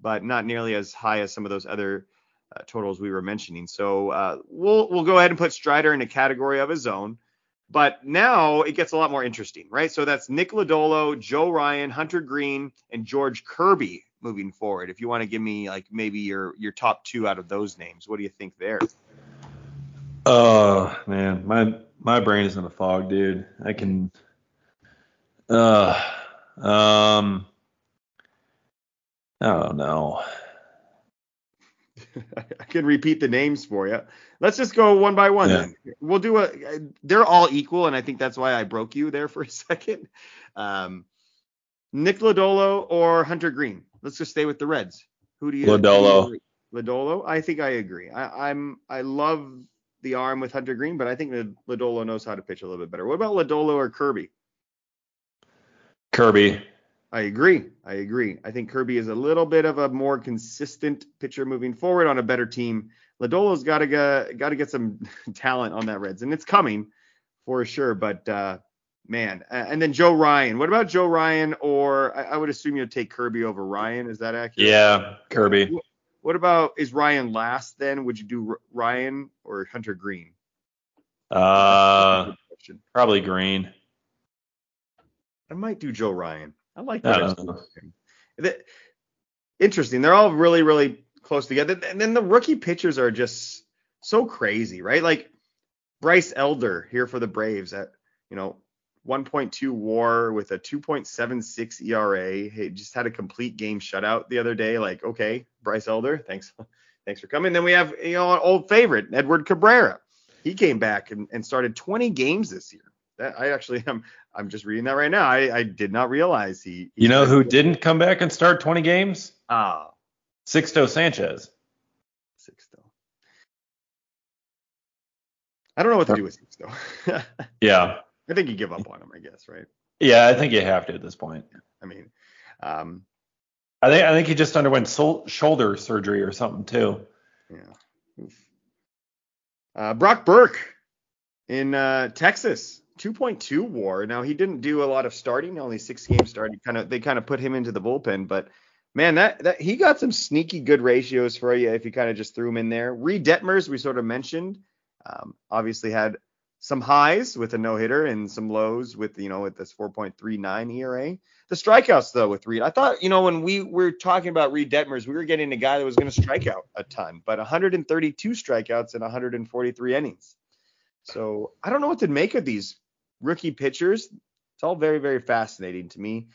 but not nearly as high as some of those other uh, totals we were mentioning. So uh, we'll we'll go ahead and put Strider in a category of his own. But now it gets a lot more interesting, right? So that's Nick Lodolo, Joe Ryan, Hunter Greene, and George Kirby moving forward. If you want to give me like maybe your your top two out of those names, what do you think there? Oh man, my my brain is in a fog, dude. I can. Uh, um, I don't know. [laughs] I can repeat the names for you. Let's just go one by one Yeah. then. We'll do a. They're all equal, and I think that's why I broke you there for a [laughs] second. Um, Nick Lodolo or Hunter Greene. Let's just stay with the Reds. Who do you? Lodolo. who do you agree? Lodolo. I think I agree. I, I'm. I love the arm with Hunter Greene, but I think that Lodolo knows how to pitch a little bit better. What about Lodolo or Kirby? Kirby. I agree. I agree. I think Kirby is a little bit of a more consistent pitcher moving forward on a better team. Lodolo's got to get got to get some [laughs] talent on that Reds, and it's coming for sure. But uh, man, and then Joe Ryan. What about Joe Ryan? Or I, I would assume you'd take Kirby over Ryan. Is that accurate? Yeah, Kirby. What about is Ryan last? Then would you do Ryan or Hunter Greene? Uh, probably Greene. I might do Joe Ryan. I like that. don't as know. The- Interesting. They're all really, really close together. And then the rookie pitchers are just so crazy, right? Like Bryce Elder here for the Braves at, you know, 1.2 WAR with a 2.76 ERA. He just had a complete game shutout the other day. Like, okay, Bryce Elder, thanks, [laughs] thanks for coming. Then we have, you know, an old favorite, Edward Cabrera. He came back and, and started 20 games this year. That I actually [laughs] am. I'm just reading that right now. I, I did not realize he. he You know who didn't come back and start 20 games? Ah, Sixto Sanchez. Sixto. I don't know what to do with six though. [laughs] Yeah. I think you give up on him, I guess, right? Yeah, I think you have to at this point. I mean, um, I think I think he just underwent sol- shoulder surgery or something too. yeah. Uh, Brock Burke in uh, Texas, 2.2 WAR. Now he didn't do a lot of starting, only six games started. Kind of they kind of put him into the bullpen, but man, that that he got some sneaky good ratios for you if you kind of just threw him in there. Reid Detmers, we sort of mentioned, um, obviously had some highs with a no hitter and some lows with you know with this 4.39 ERA. The strikeouts though with Reid, I thought you know when we were talking about Reid Detmers, we were getting a guy that was going to strike out a ton, but 132 strikeouts in 143 innings. So I don't know what to make of these rookie pitchers. It's all very very fascinating to me,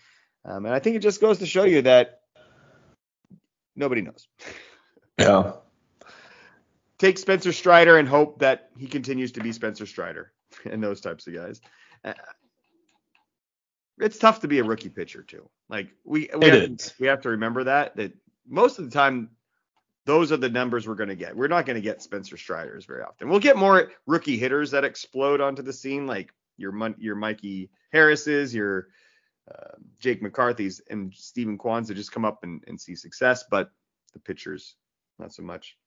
um, and I think it just goes to show you that nobody knows. Yeah. Take Spencer Strider and hope that he continues to be Spencer Strider [laughs] and those types of guys. Uh, it's tough to be a rookie pitcher too. Like we we have, is. we have to remember that that most of the time those are the numbers we're going to get. We're not going to get Spencer Striders very often. We'll get more rookie hitters that explode onto the scene, like your your Mikey Harris's, your uh, Jake McCarthy's, and Steven Kwan's that just come up and, and see success. But the pitchers, not so much.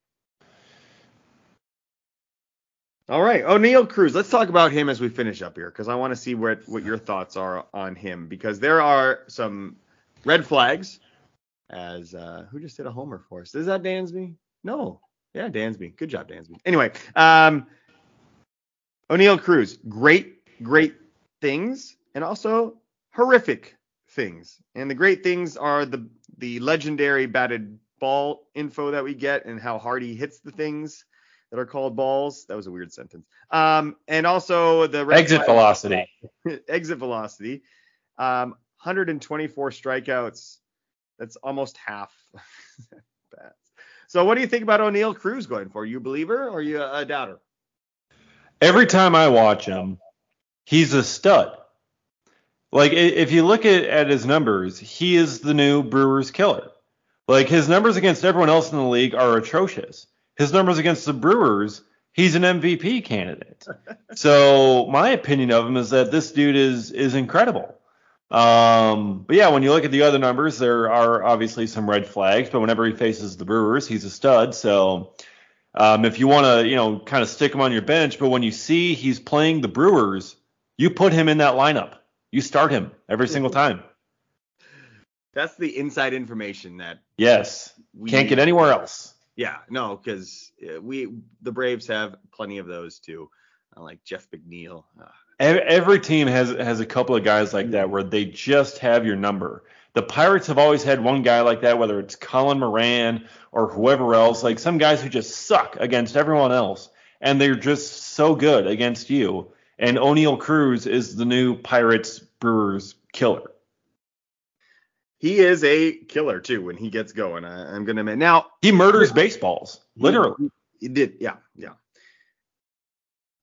All right, Oneil Cruz. Let's talk about him as we finish up here, because I want to see what what your thoughts are on him, because there are some red flags. As uh, who just did a homer for us? Is that Dansby? No. Yeah, Dansby. Good job, Dansby. Anyway, um, Oneil Cruz, great, great things, and also horrific things. And the great things are the the legendary batted ball info that we get and how hard he hits the things that are called balls. That was a weird sentence. Um, and also the Exit velocity. [laughs] exit velocity. Um, 124 strikeouts. That's almost half. [laughs] So what do you think about Oneil Cruz going for? You a believer or you a, a doubter? Every time I watch him, he's a stud. Like if you look at, at his numbers, he is the new Brewers killer. Like his numbers against everyone else in the league are atrocious. His numbers against the Brewers, he's an MVP candidate. [laughs] so my opinion of him is that this dude is is incredible. Um, but yeah, when you look at the other numbers, there are obviously some red flags. But whenever he faces the Brewers, he's a stud. So um, if you want to, you know, kind of stick him on your bench, but when you see he's playing the Brewers, You put him in that lineup. You start him every single [laughs] time. That's the inside information that Yes. we Can't get anywhere else. Yeah, no, because we the Braves have plenty of those too, uh, like Jeff McNeil. Uh, Every team has has a couple of guys like that where they just have your number. The Pirates have always had one guy like that, whether it's Colin Moran or whoever else, like some guys who just suck against everyone else, and they're just so good against you. And Oneil Cruz is the new Pirates Brewers killer. He is a killer too when he gets going. I, I'm gonna admit. Now He murders baseballs, literally. He did, yeah, yeah.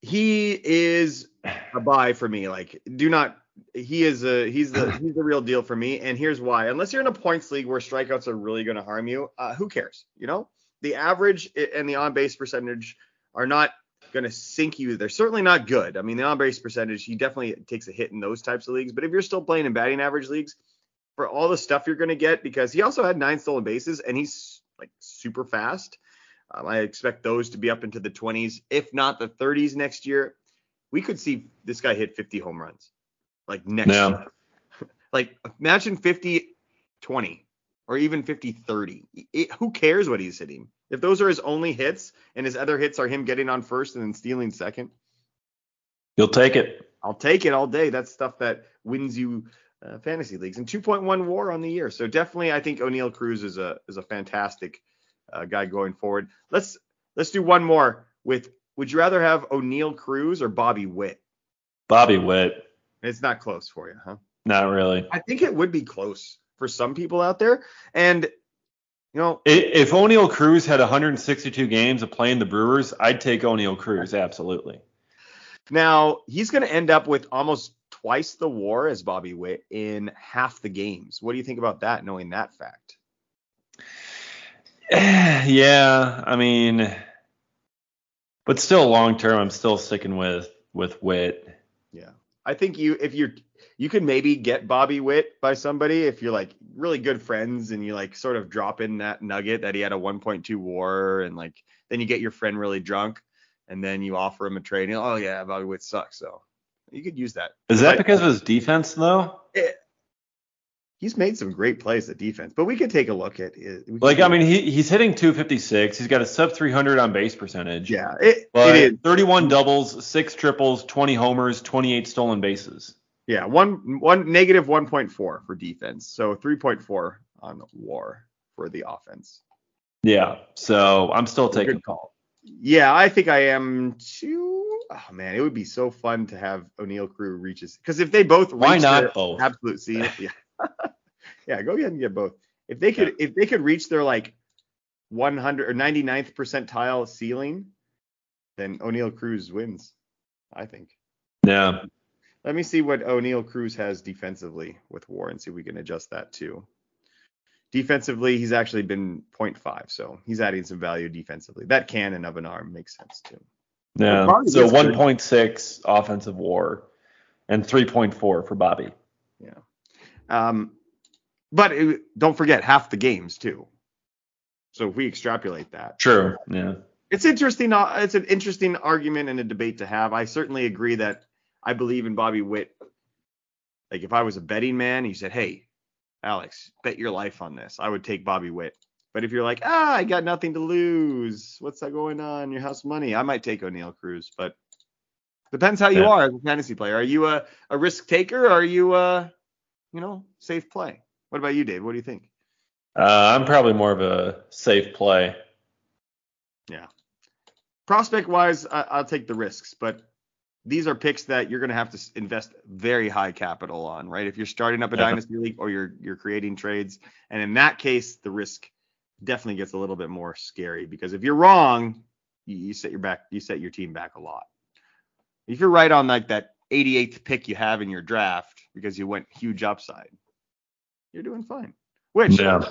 He is a buy for me. Like, do not. He is a he's the he's the real deal for me. And here's why. Unless you're in a points league where strikeouts are really going to harm you, uh, who cares? You know, the average and the on base percentage are not going to sink you. They're certainly not good. I mean, the on base percentage, he definitely takes a hit in those types of leagues. But if you're still playing in batting average leagues, for all the stuff you're going to get, because he also had nine stolen bases and he's like super fast. Um, I expect those to be up into the 20s, if not the 30s next year. We could see this guy hit 50 home runs like next Yeah. year. [laughs] like imagine 50 20 or even 50 30. It- who cares what he's hitting? If those are his only hits and his other hits are him getting on first and then stealing second, You'll take it. I'll take it all day. That's stuff that wins you uh, fantasy leagues and 2.1 WAR on the year. So definitely, I think Oneil Cruz is a is a fantastic uh, guy going forward. Let's let's do one more with. Would you rather have Oneil Cruz or Bobby Witt? Bobby Witt. It's not close for you, huh? Not really. I think it would be close for some people out there. And you know, If Oneil Cruz had 162 games of playing the Brewers, I'd take Oneil Cruz absolutely. now he's going to end up with almost twice the WAR as Bobby Witt in half the games. What do you think about that? Knowing that fact. [sighs] yeah, I mean, but still long term, I'm still sticking with with Witt. Yeah. I think you if you're you could maybe get Bobby Witt by somebody if you're like really good friends and you like sort of drop in that nugget that he had a 1.2 war and like then you get your friend really drunk and then you offer him a trade. And, oh yeah, Bobby Witt sucks. So you could use that. Is that because of his defense though? he's made some great plays at defense, but we could take a look at it. Like, I mean, he, he's hitting 256. He's got a sub 300 on base percentage. yeah, it, it is. 31 doubles, six triples, 20 homers, 28 stolen bases. Yeah, one one negative 1.4 for defense, so 3.4 on WAR for the offense. Yeah. So I'm still taking Good call. Yeah, I think I am too. Oh man, it would be so fun to have O'Neill Crew reaches because if they both reach Why not both? absolute ceiling, [laughs] yeah, [laughs] yeah, go ahead and get both. If they could, if they could reach their like 100 or 99th percentile ceiling, then Oneil Cruz wins. I think. Yeah. Let me see what Oneil Cruz has defensively with WAR and see if we can adjust that too. Defensively, he's actually been 0.5, so he's adding some value defensively. That cannon of an arm makes sense too. Yeah. So 1.6 offensive war and 3.4 for Bobby. Yeah. Um, but it, don't forget half the games too. So if we extrapolate that, True. Yeah. it's interesting. uh, It's an interesting argument and a debate to have. I certainly agree that I believe in Bobby Witt. Like if I was a betting man, you said, "Hey, Alex, bet your life on this," I would take Bobby Witt. But if you're like, "Ah, I got nothing to lose. What's that going on? Your house money?" I might take Oneil Cruz, but depends how you Yeah. are as a fantasy player. Are you a, a risk taker? Or are you a, you know, safe play? What about you, Dave? What do you think? Uh, I'm probably more of a safe play. Yeah. Prospect wise, I, I'll take the risks, but these are picks that you're going to have to invest very high capital on, right? If you're starting up a Yeah. dynasty league or you're you're creating trades, and in that case, the risk definitely gets a little bit more scary because if you're wrong, you, you set your back, you set your team back a lot. If you're right on like that 88th pick you have in your draft because you went huge upside, you're doing fine. Which, Yeah.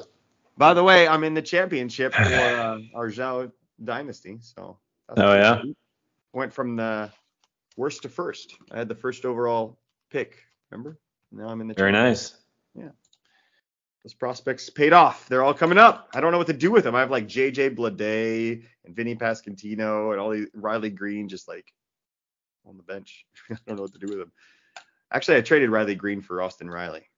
by the way, I'm in the championship [sighs] for uh, our Zhao dynasty, so. that's Oh, yeah? sweet. Went from the worst to first. I had the first overall pick. Remember? Now I'm in the Very nice. Those prospects paid off. They're all coming up. I don't know what to do with them. I have like JJ Bleday and Vinnie Pasquantino and all these Riley Greene just like on the bench. [laughs] I don't know what to do with them. Actually, I traded Riley Greene for Austin Riley.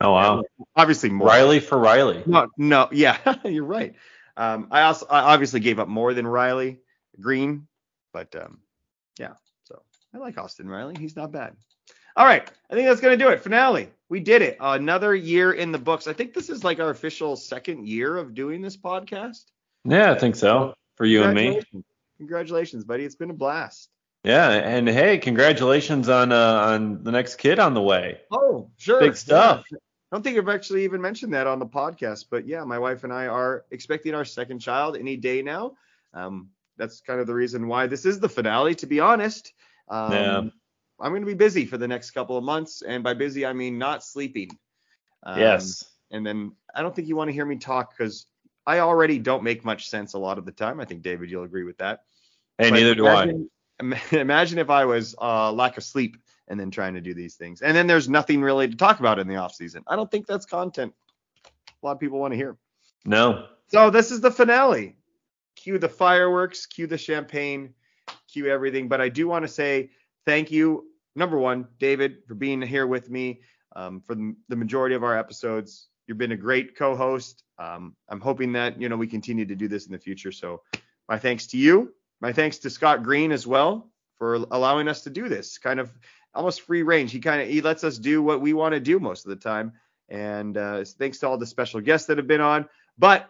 Oh wow. Obviously more. Riley for Riley. No, no, yeah, [laughs] you're right. Um, I also I obviously gave up more than Riley Greene, but um, yeah. So I like Austin Riley. He's not bad. All right, I think that's gonna do it. Finale. We did it. Another year in the books. I think this is like our official second year of doing this podcast. Yeah, I think so. For you and me. Congratulations. Congratulations, buddy. It's been a blast. Yeah, and hey, congratulations on uh, on the next kid on the way. Oh, sure. Big stuff. Yeah. I don't think I've actually even mentioned that on the podcast, but yeah, my wife and I are expecting our second child any day now. Um, that's kind of the reason why this is the finale, to be honest. Um, Yeah. I'm going to be busy for the next couple of months, and by busy I mean not sleeping. Um, yes. And then I don't think you want to hear me talk because I already don't make much sense a lot of the time. I think David, you'll agree with that. Hey, But neither do I. imagine, I. [laughs] Imagine if I was uh, lack of sleep and then trying to do these things, and then there's nothing really to talk about in the off season. I don't think that's content a lot of people want to hear. No. So this is the finale. Cue the fireworks, cue the champagne, cue everything. But I do want to say thank you, number one, David, for being here with me um, for the, majority of our episodes. You've been a great co-host. Um, I'm hoping that you know we continue to do this in the future. So my thanks to you. My thanks to Scott Green as well for allowing us to do this. Kind of almost free range. He kind of he lets us do what we want to do most of the time. And uh, thanks to all the special guests that have been on. But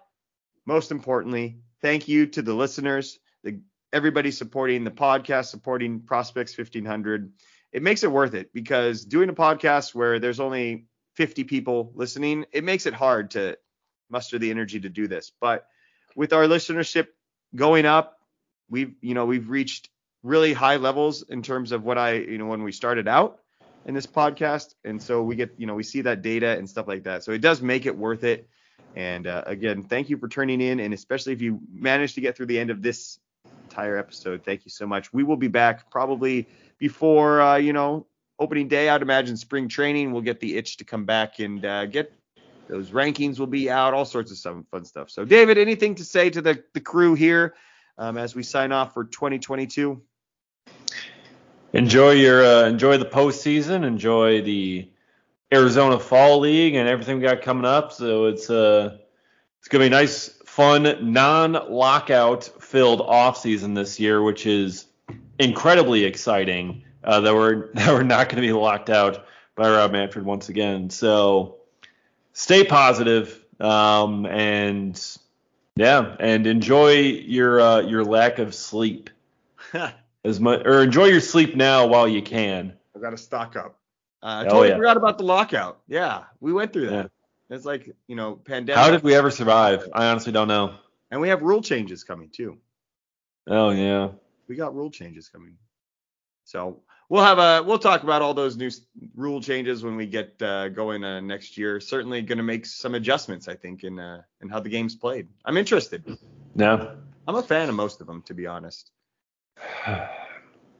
most importantly, thank you to the listeners, the everybody supporting the podcast, supporting Prospects 1500. It makes it worth it because doing a podcast where there's only 50 people listening, it makes it hard to muster the energy to do this. But with our listenership going up, we've you know we've reached really high levels in terms of what I you know when we started out in this podcast, and so we get you know we see that data and stuff like that. So it does make it worth it. And uh, again, thank you for turning in, and especially if you managed to get through the end of this entire episode, thank you so much. We will be back probably before uh, you know opening day. I'd imagine spring training. We'll get the itch to come back and uh, get those rankings will be out, all sorts of fun stuff. So, David, anything to say to the the crew here um, as we sign off for 2022? Enjoy your uh, enjoy the postseason. Enjoy the Arizona Fall League and everything we got coming up. So it's uh it's gonna be nice, fun, non-lockout filled off season this year, which is incredibly exciting. Uh, that we're [laughs] that we're not going to be locked out by Rob Manfred once again. So stay positive, um, and yeah, and enjoy your uh, your lack of sleep [laughs] as much, or enjoy your sleep now while you can. I've got to stock up. Uh, I Oh, totally yeah. forgot about the lockout. Yeah, we went through that. Yeah. It's like you know pandemic. How did we ever survive? I honestly don't know. And we have rule changes coming too. Oh yeah. We got rule changes coming. So we'll have a we'll talk about all those new rule changes when we get uh, going uh, next year. Certainly going to make some adjustments, I think, in uh, in how the game's played. I'm interested. No. I'm a fan of most of them, to be honest.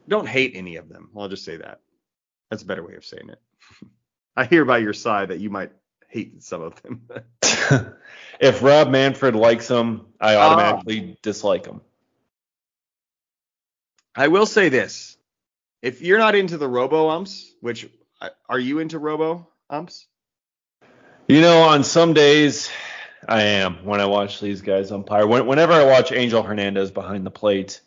Don't hate any of them. I'll just say that. That's a better way of saying it. [laughs] I hear by your side that you might hate some of them. [laughs] if Rob Manfred likes them, I Ah. automatically dislike him. I will say this: if you're not into the robo umps, which uh, are you into robo umps? You know, on some days I am when I watch these guys umpire. When, whenever I watch Angel Hernandez behind the plate,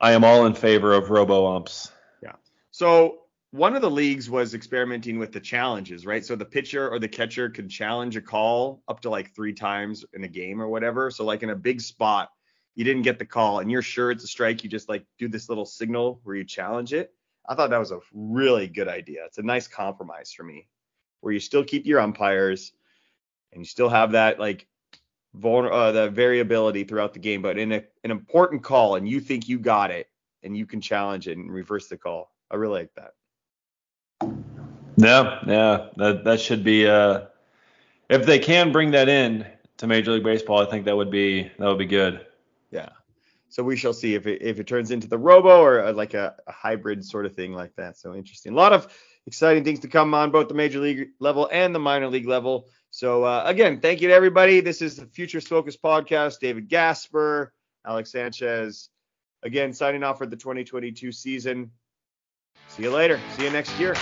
I am all in favor of robo umps. Yeah. So one of the leagues was experimenting with the challenges, right? So the pitcher or the catcher could challenge a call up to like three times in a game or whatever. So like in a big spot, you didn't get the call and you're sure it's a strike, you just like do this little signal where you challenge it. I thought that was a really good idea. It's a nice compromise for me, where you still keep your umpires and you still have that like vulner uh, the variability throughout the game, but in a, an important call and you think you got it and you can challenge it and reverse the call. I really like that. Yeah, yeah, that that should be. Uh, if they can bring that in to Major League Baseball, I think that would be that would be good. So we shall see if it if it turns into the robo or uh like a, a hybrid sort of thing like that. So interesting. A lot of exciting things to come on both the major league level and the minor league level. So uh, again, thank you to everybody. This is the Futures Focus podcast. David Gasper, Alex Sanchez. Again, signing off for the 2022 season. See you later. See you next year.